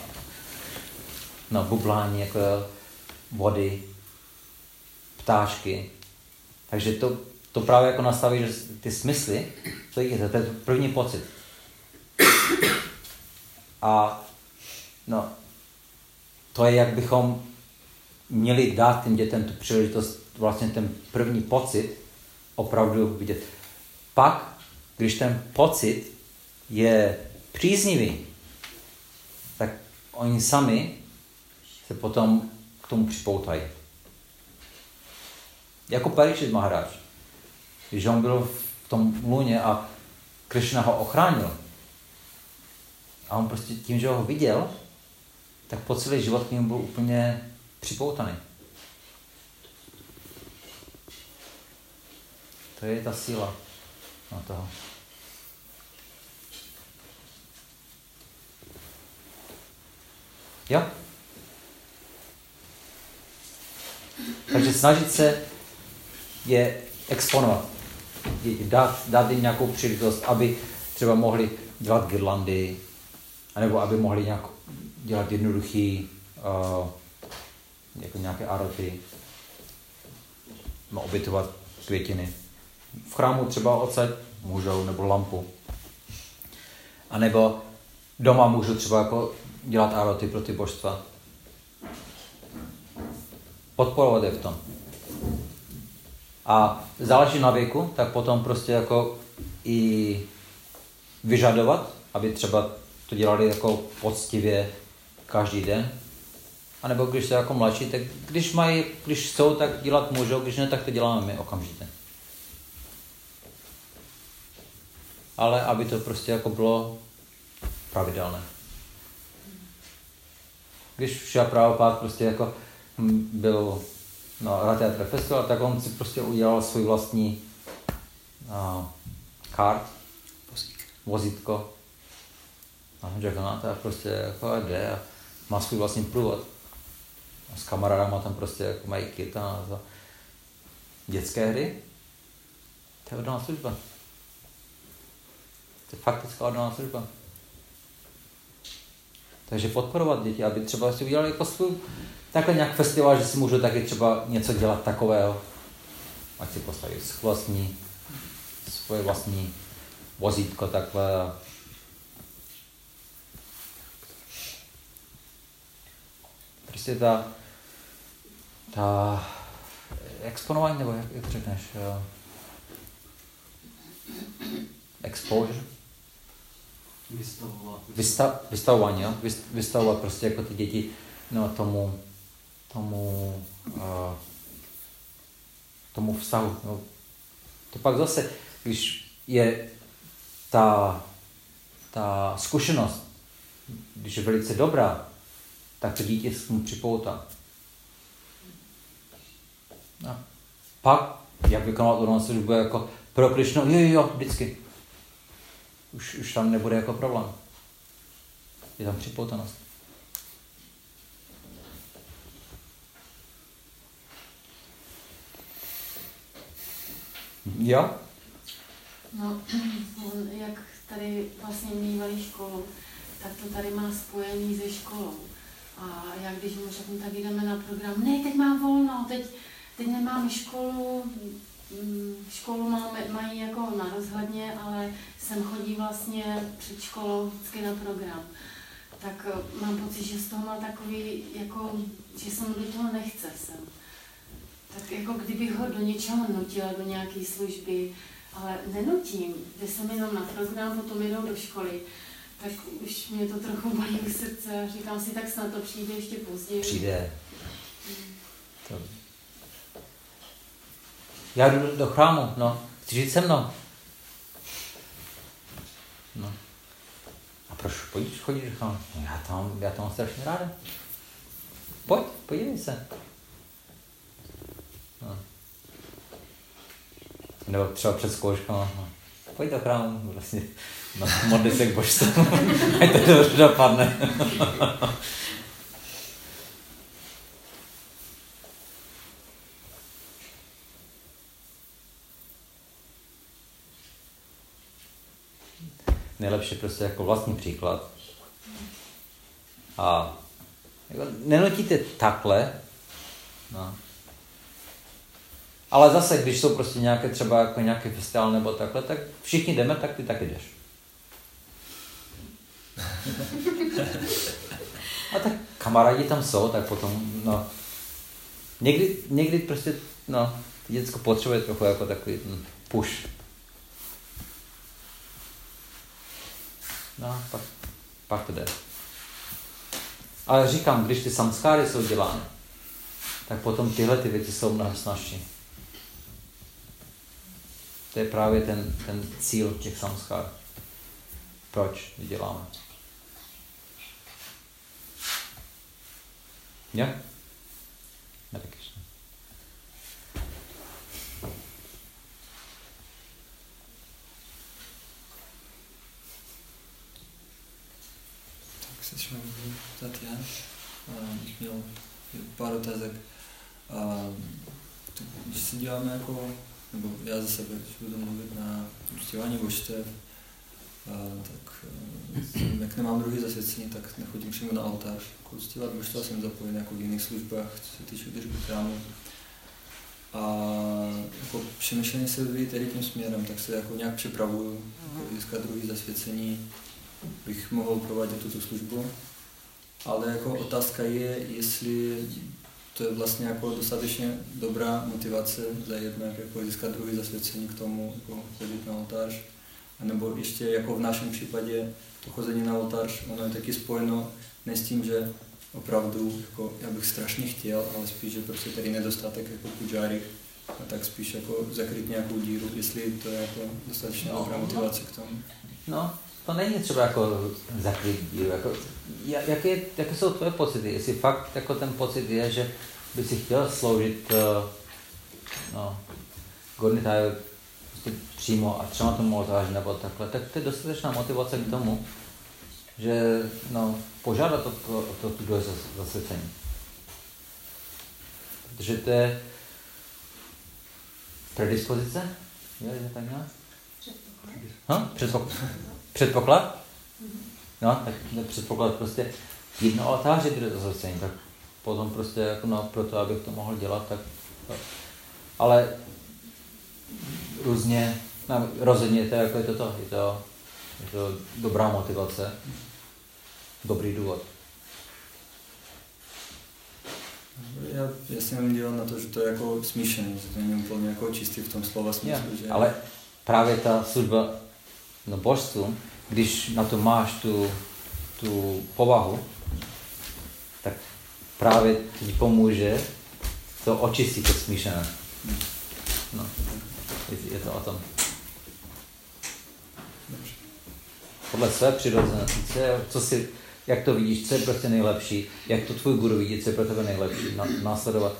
No, bublání jako vody, ptáčky. Takže to, to právě jako nastaví, že ty smysly, to je, to je první pocit. A no, to je, jak bychom měli dát těm dětem tu příležitost, vlastně ten první pocit opravdu vidět. Pak, když ten pocit je příznivý, tak oni sami se potom k tomu připoutají. Jako Parishit Maharaj. Když on byl v tom luně a Krishna ho ochránil, a on prostě tím, že ho viděl, tak po celý život k němu byl úplně připoutaný. To je ta síla na toho. Jo? Takže snažit se je exponovat. Dát, dát jim nějakou příležitost, aby třeba mohli dělat girlandy, anebo aby mohli nějak dělat jednoduchý, uh, jako nějaké aroty, no, obytovat květiny. V chrámu třeba odsaď můžou, nebo lampu. A nebo doma můžu třeba jako dělat aroty pro ty božstva. Podporovat je v tom. A záleží na věku, tak potom prostě jako i vyžadovat, aby třeba to dělali jako poctivě každý den. A nebo když jsou jako mladší, tak když mají, když jsou, tak dělat můžou, když ne, tak to děláme my okamžitě. Ale aby to prostě jako bylo pravidelné. Když Šia Prabhupada prostě jako byl no, Ratheatra Festival, tak on si prostě udělal svůj vlastní uh, kart, vozítko. A Jagannatha prostě jako jde a má svůj vlastní průvod. A s kamarádama tam prostě jako mají kirtan a to. Dětské hry, to je oddaná služba. To je faktická oddaná služba. Takže podporovat děti, aby třeba si udělali jako svůj takhle nějak festival, že si můžu taky třeba něco dělat takového, ať si postaví vlastní, svoje vlastní vozítko takhle. Prostě ta, ta exponování, nebo jak, jak řekneš, uh, exposure, Vystavovat. Vysta, vystavování, jo? Vyst, vystavovat prostě jako ty děti no, tomu, tomu, uh, tomu vztahu. No. To pak zase, když je ta, ta zkušenost, když je velice dobrá, tak to dítě se tomu připoutá. No. Pak, jak vykonat odolnost službu jako pro Krišnu, jo, jo, jo, vždycky. Už, už tam nebude jako problém. Je tam připoutanost. Jo? No, on, jak tady vlastně mývali školu, tak to tady má spojení se školou. A jak když mu řeknu, tak jdeme na program, ne, teď mám volno, teď, teď nemám školu, mm, školu máme, mají jako na rozhledně, ale sem chodí vlastně před školou vždycky na program. Tak eh, mám pocit, že z toho má takový, jako, že se mu do toho nechce sem. Tak jako kdybych ho do něčeho nutila, do nějaké služby, ale nenutím, jde jsem jenom na program, potom jedou do školy, tak už mě to trochu bolí u srdce. Říkám si, tak snad to přijde ještě později. Přijde. To... Já jdu do chrámu, no. Chci žít se mnou. No. A proč pojď, chodíš do chrámu? No, já tam, já tam mám strašně ráda. Pojď, podívej se. No. Nebo třeba před zkouškama. No. Pojď do chrámu, vlastně. No, modli se k božstvu. Ať to dobře dopadne. Nejlepší prostě jako vlastní příklad. A jako nenutíte takhle, no. Ale zase, když jsou prostě nějaké třeba jako nějaký festival nebo takhle, tak všichni jdeme, tak ty taky jdeš. A tak kamarádi tam jsou, tak potom, no, někdy, někdy prostě, no, děcko potřebuje trochu jako takový hm, push. No, pak, pak to jde. Ale říkám, když ty samskáry jsou dělány, tak potom tyhle ty věci jsou mnohem snažší. To je právě ten, ten cíl těch samskár. Proč je děláme. Jo? Hare Krishna. Tak se třeba můžu ptat já. Bych měl pár otázek. Když se díváme jako, nebo já za sebe, když budu mluvit na uctívání božstev, tak eh, jak nemám druhý zasvěcení, tak nechodím přímo na oltář. Jako uctívat božstva jsem zapojen jako v jiných službách, co se týče držby chrámu. A jako přemýšlení se vyvíjí tady tím směrem, tak se jako nějak připravuju, jako získat druhý zasvěcení, bych mohl provádět tuto službu. Ale jako otázka je, jestli to je vlastně jako dostatečně dobrá motivace za jednak jako získat druhý zasvěcení k tomu, jako chodit na oltář nebo ještě jako v našem případě to chození na oltář, ono je taky spojeno ne s tím, že opravdu jako já bych strašně chtěl, ale spíš, že prostě tady nedostatek jako pujari, a tak spíš jako zakryt nějakou díru, jestli to je jako dostatečně no, dobrá motivace k tomu. No, to není třeba jako zakryt díru. Jako, jak je, jaké jsou tvoje pocity? Jestli fakt jako ten pocit je, že by si chtěl sloužit uh, no, Gornitáju prostě přímo a třeba tomu oltáři nebo takhle, tak to je dostatečná motivace k tomu, že no, požádat o to, o to, to druhé zasvěcení. Protože to je predispozice? Je, je tak nějak? Předpoklad. Předpoklad. Předpoklad? No, tak předpoklad prostě jedno oltář je zasvěcení, tak potom prostě jako no, pro to, abych to mohl dělat, tak ale různě, no, rozhodně to, jako je to, to, je to, je to dobrá motivace, dobrý důvod. Já, já si mám dívat na to, že to je jako smíšený, že to není úplně jako čistý v tom slova smyslu. Yeah, že... Ale právě ta služba na božstvu, když na to máš tu, tu povahu, tak právě ti pomůže to očistit to smíšené. No je to o tom. Podle své přirozenosti, co si, jak to vidíš, co je prostě nejlepší, jak to tvůj guru vidí, co je pro tebe nejlepší, na, následovat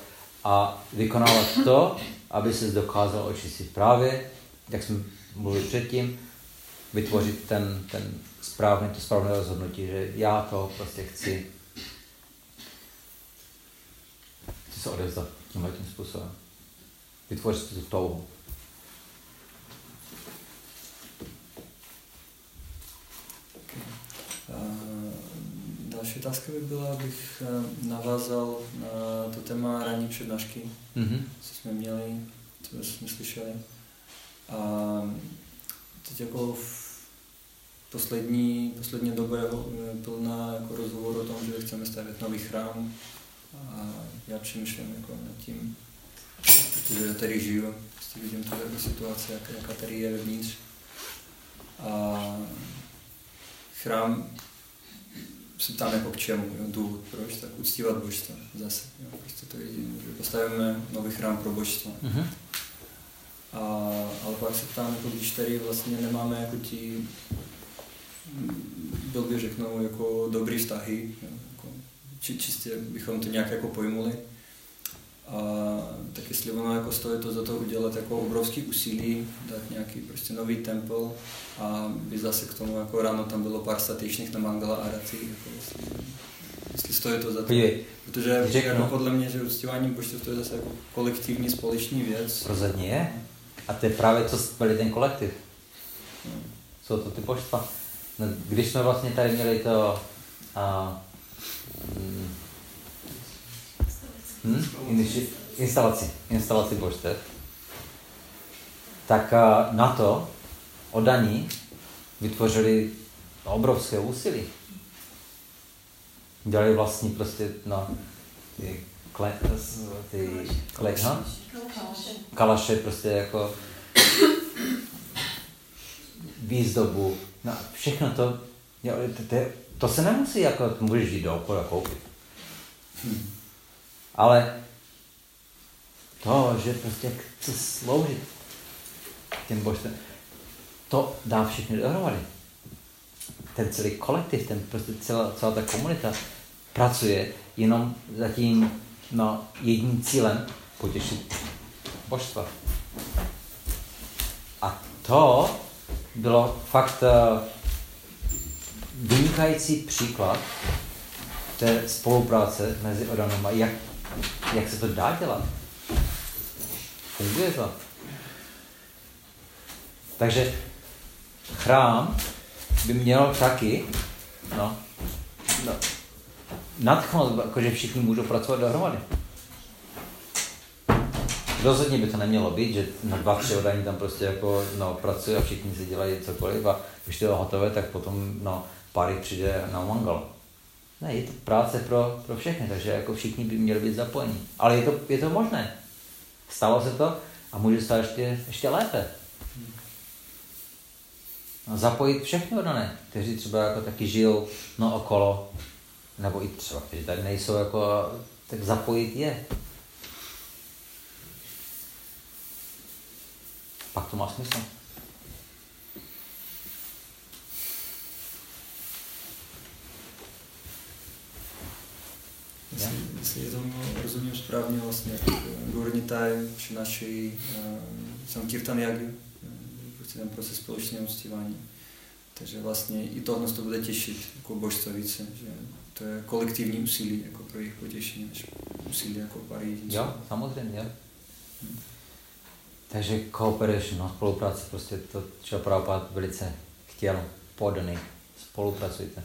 a vykonávat to, aby se dokázal očistit právě, jak jsme mluvili předtím, vytvořit ten, ten správný, to správné rozhodnutí, že já to prostě chci, chci se odevzdat tímhle tím způsobem. Vytvořit tu touhu. Další otázka by byla, abych eh, navázal na to téma ranní přednášky, mm-hmm. co jsme měli, co jsme slyšeli. A teď jako v poslední, poslední době je plná jako rozhovor o tom, že chceme stavět nový chrám. A já přemýšlím jako nad tím, protože tady žiju, prostě vidím tu jako situaci, jaká tady je vevnitř. A chrám se ptám jako k čemu, jo, důvod, proč, tak uctívat božstva zase. Jo, prostě to jediné, že postavíme nový chrám pro božstva. Mhm. A, ale pak se ptám, jako když tady vlastně nemáme jako ti, blbě řeknou, jako dobrý vztahy, jako, či, čistě bychom to nějak jako pojmuli, a tak jestli ono jako stojí to za to udělat jako obrovský úsilí, dát nějaký prostě nový tempel a by zase k tomu jako ráno tam bylo pár statečných na mangala a raty, jako jestli, jestli stojí to za to. Podívej, Protože Řeknu. jako podle mě, že uctívání božstev to je zase jako kolektivní společný věc. rozhodně je. A to je právě co byli ten kolektiv. Jsou to ty božstva. No, když jsme vlastně tady měli to a, hm, iniši- instalaci, instalaci božstev, tak a, na to odaní vytvořili obrovské úsilí. Dělali vlastní prostě no, kle, ty kle, ha? kalaše prostě jako výzdobu, no všechno to, jo, to, to, to se nemusí jako, to můžeš jít do obchodu a koupit. Ale to, že prostě chce sloužit těm božstvím, to dá všechny dohromady. Ten celý kolektiv, ten prostě celá, celá ta komunita pracuje jenom za tím no, jedním cílem potěšit božstva. A to bylo fakt eh, vynikající příklad té spolupráce mezi Odanama, jak, jak se to dá dělat. Funguje to. Takže chrám by měl taky no, no, nadchnout, jakože všichni můžou pracovat dohromady. Rozhodně by to nemělo být, že na dva, tři oddaní tam prostě jako, no, pracuje a všichni si dělají cokoliv a když to je hotové, tak potom no, pár přijde na mangal. Ne, je to práce pro, pro všechny, takže jako všichni by měli být zapojeni. Ale je to, je to možné. Stalo se to a může stát ještě, ještě lépe. A zapojit všechny oddané, kteří třeba jako taky žijou no, okolo, nebo i třeba, kteří tady nejsou, jako, tak zapojit je. Pak to má smysl. Jestli, jestli tomu rozumím správně, vlastně Gurnitaj přinášejí uh, sam Kirtan Yagy, prostě ten proces společného uctívání. Takže vlastně i tohle to bude těšit jako božstva více, že to je kolektivní úsilí jako pro jejich potěšení, než úsilí jako pár jedinců. Jo, samozřejmě, jo. Takže cooperation, no, spolupráce, prostě to, čo Prabhupada velice chtěl, podaný, spolupracujte.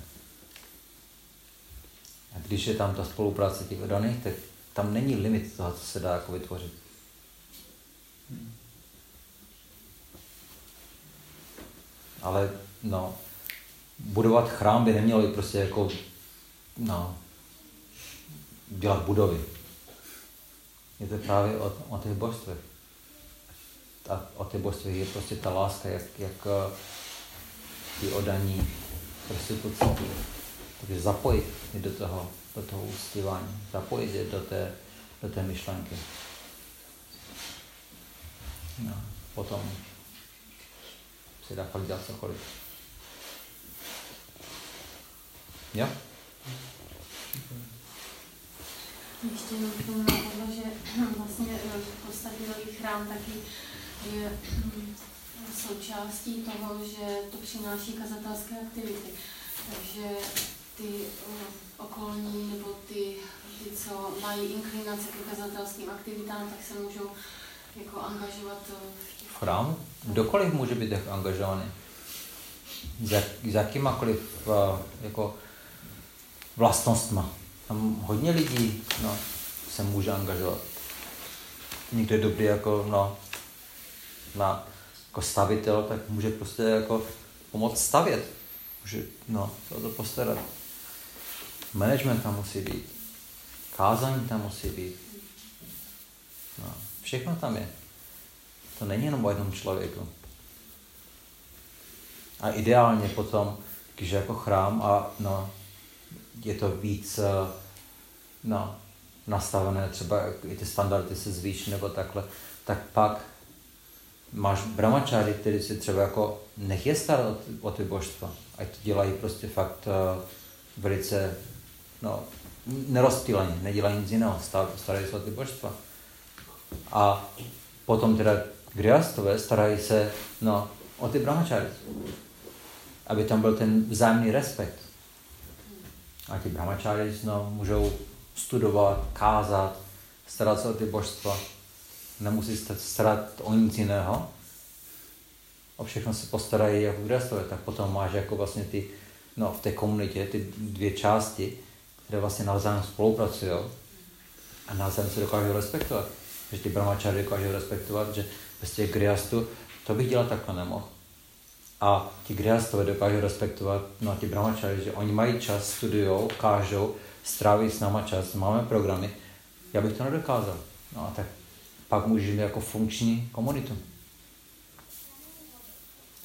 A když je tam ta spolupráce těch oddaných, tak tam není limit toho, co se dá jako vytvořit. Ale no, budovat chrám by nemělo být prostě jako, no, dělat budovy. Je to právě o, o těch božstvech. A o těch božstvech je prostě ta láska, jak, jak eh, ty odaní prostituce. Takže zapojit je do toho, do toho uctívání, zapojit je do té, do té myšlenky. No, potom se dá fakt dělat cokoliv. Jo? Ještě jenom k tomu napadlo, že vlastně eh, v podstatě nový chrám taky je hm, součástí toho, že to přináší kazatelské aktivity. Takže ty uh, okolní nebo ty, ty, co mají inklinace k kazatelským aktivitám, tak se můžou jako angažovat eh, v těch V chrámu? Kdokoliv může být angažovaný. Jak, s jakýmakoliv jako vlastnostma. Tam hodně lidí no, se může angažovat. Někdo je dobrý jako, no, na, jako stavitel, tak může prostě jako pomoct stavět. Může no, se o to postarat. Management tam musí být. Kázání tam musí být. No, všechno tam je. To není jenom o jednom člověku. A ideálně potom když je jako chrám a no, je to víc eh, no, nastavené, třeba i ty standardy se zvýší nebo takhle, tak pak máš brahmačáry, který si třeba jako nech je starat o, o ty božstva. Ať to dělají prostě fakt uh, velice no, nerozptýleně, nedělají nic jiného, starají se o ty božstva. A potom teda griastové starají se no, o ty brahmačáry. Aby tam byl ten vzájemný respekt. A ti brahmačáry no, můžou studovat, kázat, starat se o ty božstva. Nemusí se starat o nic jiného. O všechno se postarají jako griastové. Tak potom máš jako vlastně ty, no, v té komunitě ty dvě části, které vlastně navzájem spolupracují a navzájem se dokážou respektovat. Že ty brahmačáry dokážou respektovat, že bez těch griastů to bych dělat takhle nemohl. A ti griastové dokážou respektovat, no a ti brahmačáry, že oni mají čas, studujou, kážou, stráví s náma čas, máme programy. Já bych to nedokázal. No a tak pak můžeme jako funkční komunitu.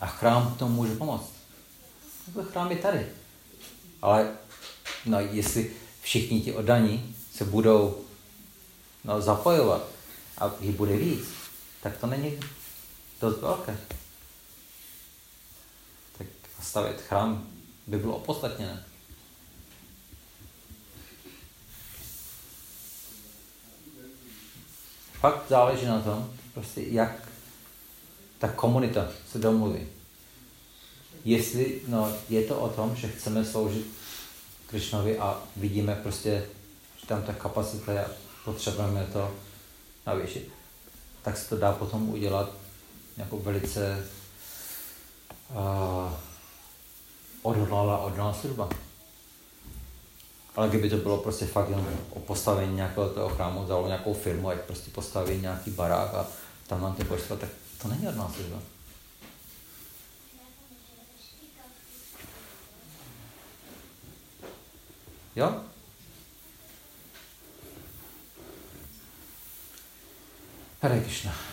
A chrám tomu může pomoct. Jako chrám je tady. Ale no, jestli všichni ti oddaní se budou no, zapojovat a jich bude víc, tak to není dost velké. Stavět chrám by bylo opodstatněné. Fakt záleží na tom, prostě jak ta komunita se domluví. Jestli no, je to o tom, že chceme sloužit Krišnovi a vidíme prostě, že tam ta kapacita je, potřebujeme to navýšit, tak se to dá potom udělat jako velice uh, odhodlala odhodlná služba. Ale kdyby to bylo prostě fakt jenom o postavení nějakého toho chrámu, vzalo nějakou firmu, ať prostě postaví nějaký barák a tam nám ty božstva, tak to není odhodlná služba. Jo? Hare Krishna.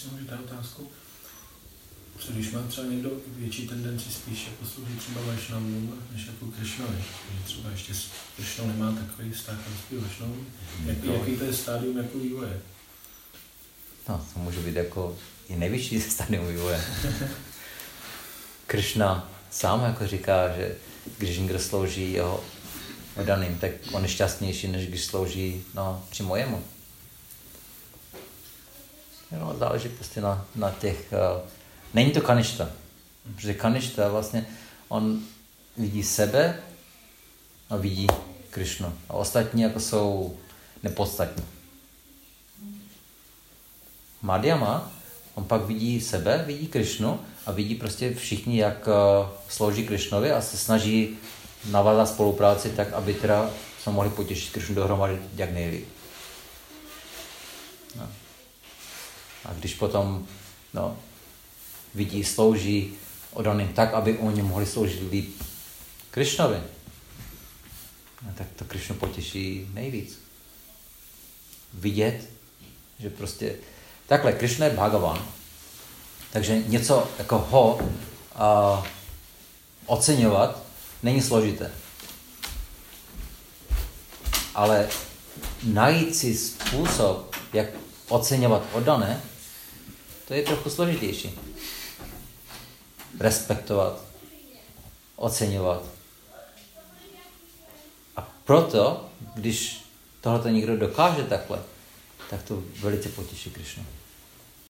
Si můžu dát otázku. Co když má třeba někdo větší tendenci spíš jako sloužit třeba Vašnavům, než jako Krišnovi? Že třeba ještě s Krišnou nemá takový vztah jako s Vašnavům. Jak, jaký to je stádium jako vývoje? No, to může být jako i nejvyšší stádium vývoje. Krishna sám jako říká, že když někdo slouží jeho oddaným, tak on je šťastnější, než když slouží no, přímo jemu. No, záleží prostě na, na těch... Uh, není to kaništa. Protože kaništa vlastně, on vidí sebe a vidí Krišnu. A ostatní jako jsou nepodstatní. Madhyama, on pak vidí sebe, vidí Krišnu a vidí prostě všichni, jak uh, slouží Krišnovi a se snaží navázat spolupráci tak, aby teda se mohli potěšit Krišnu dohromady jak nejlíp. No. A když potom no, vidí, slouží odaným tak, aby oni mohli sloužit líp Krišnovi, no, tak to Krišnu potěší nejvíc. Vidět, že prostě takhle, Krišna je Bhagavan, takže něco jako ho uh, oceňovat není složité. Ale najít si způsob, jak oceňovat oddané, to je trochu složitější. Respektovat, oceňovat. A proto, když tohle někdo dokáže takhle, tak to velice potěší Krišnu.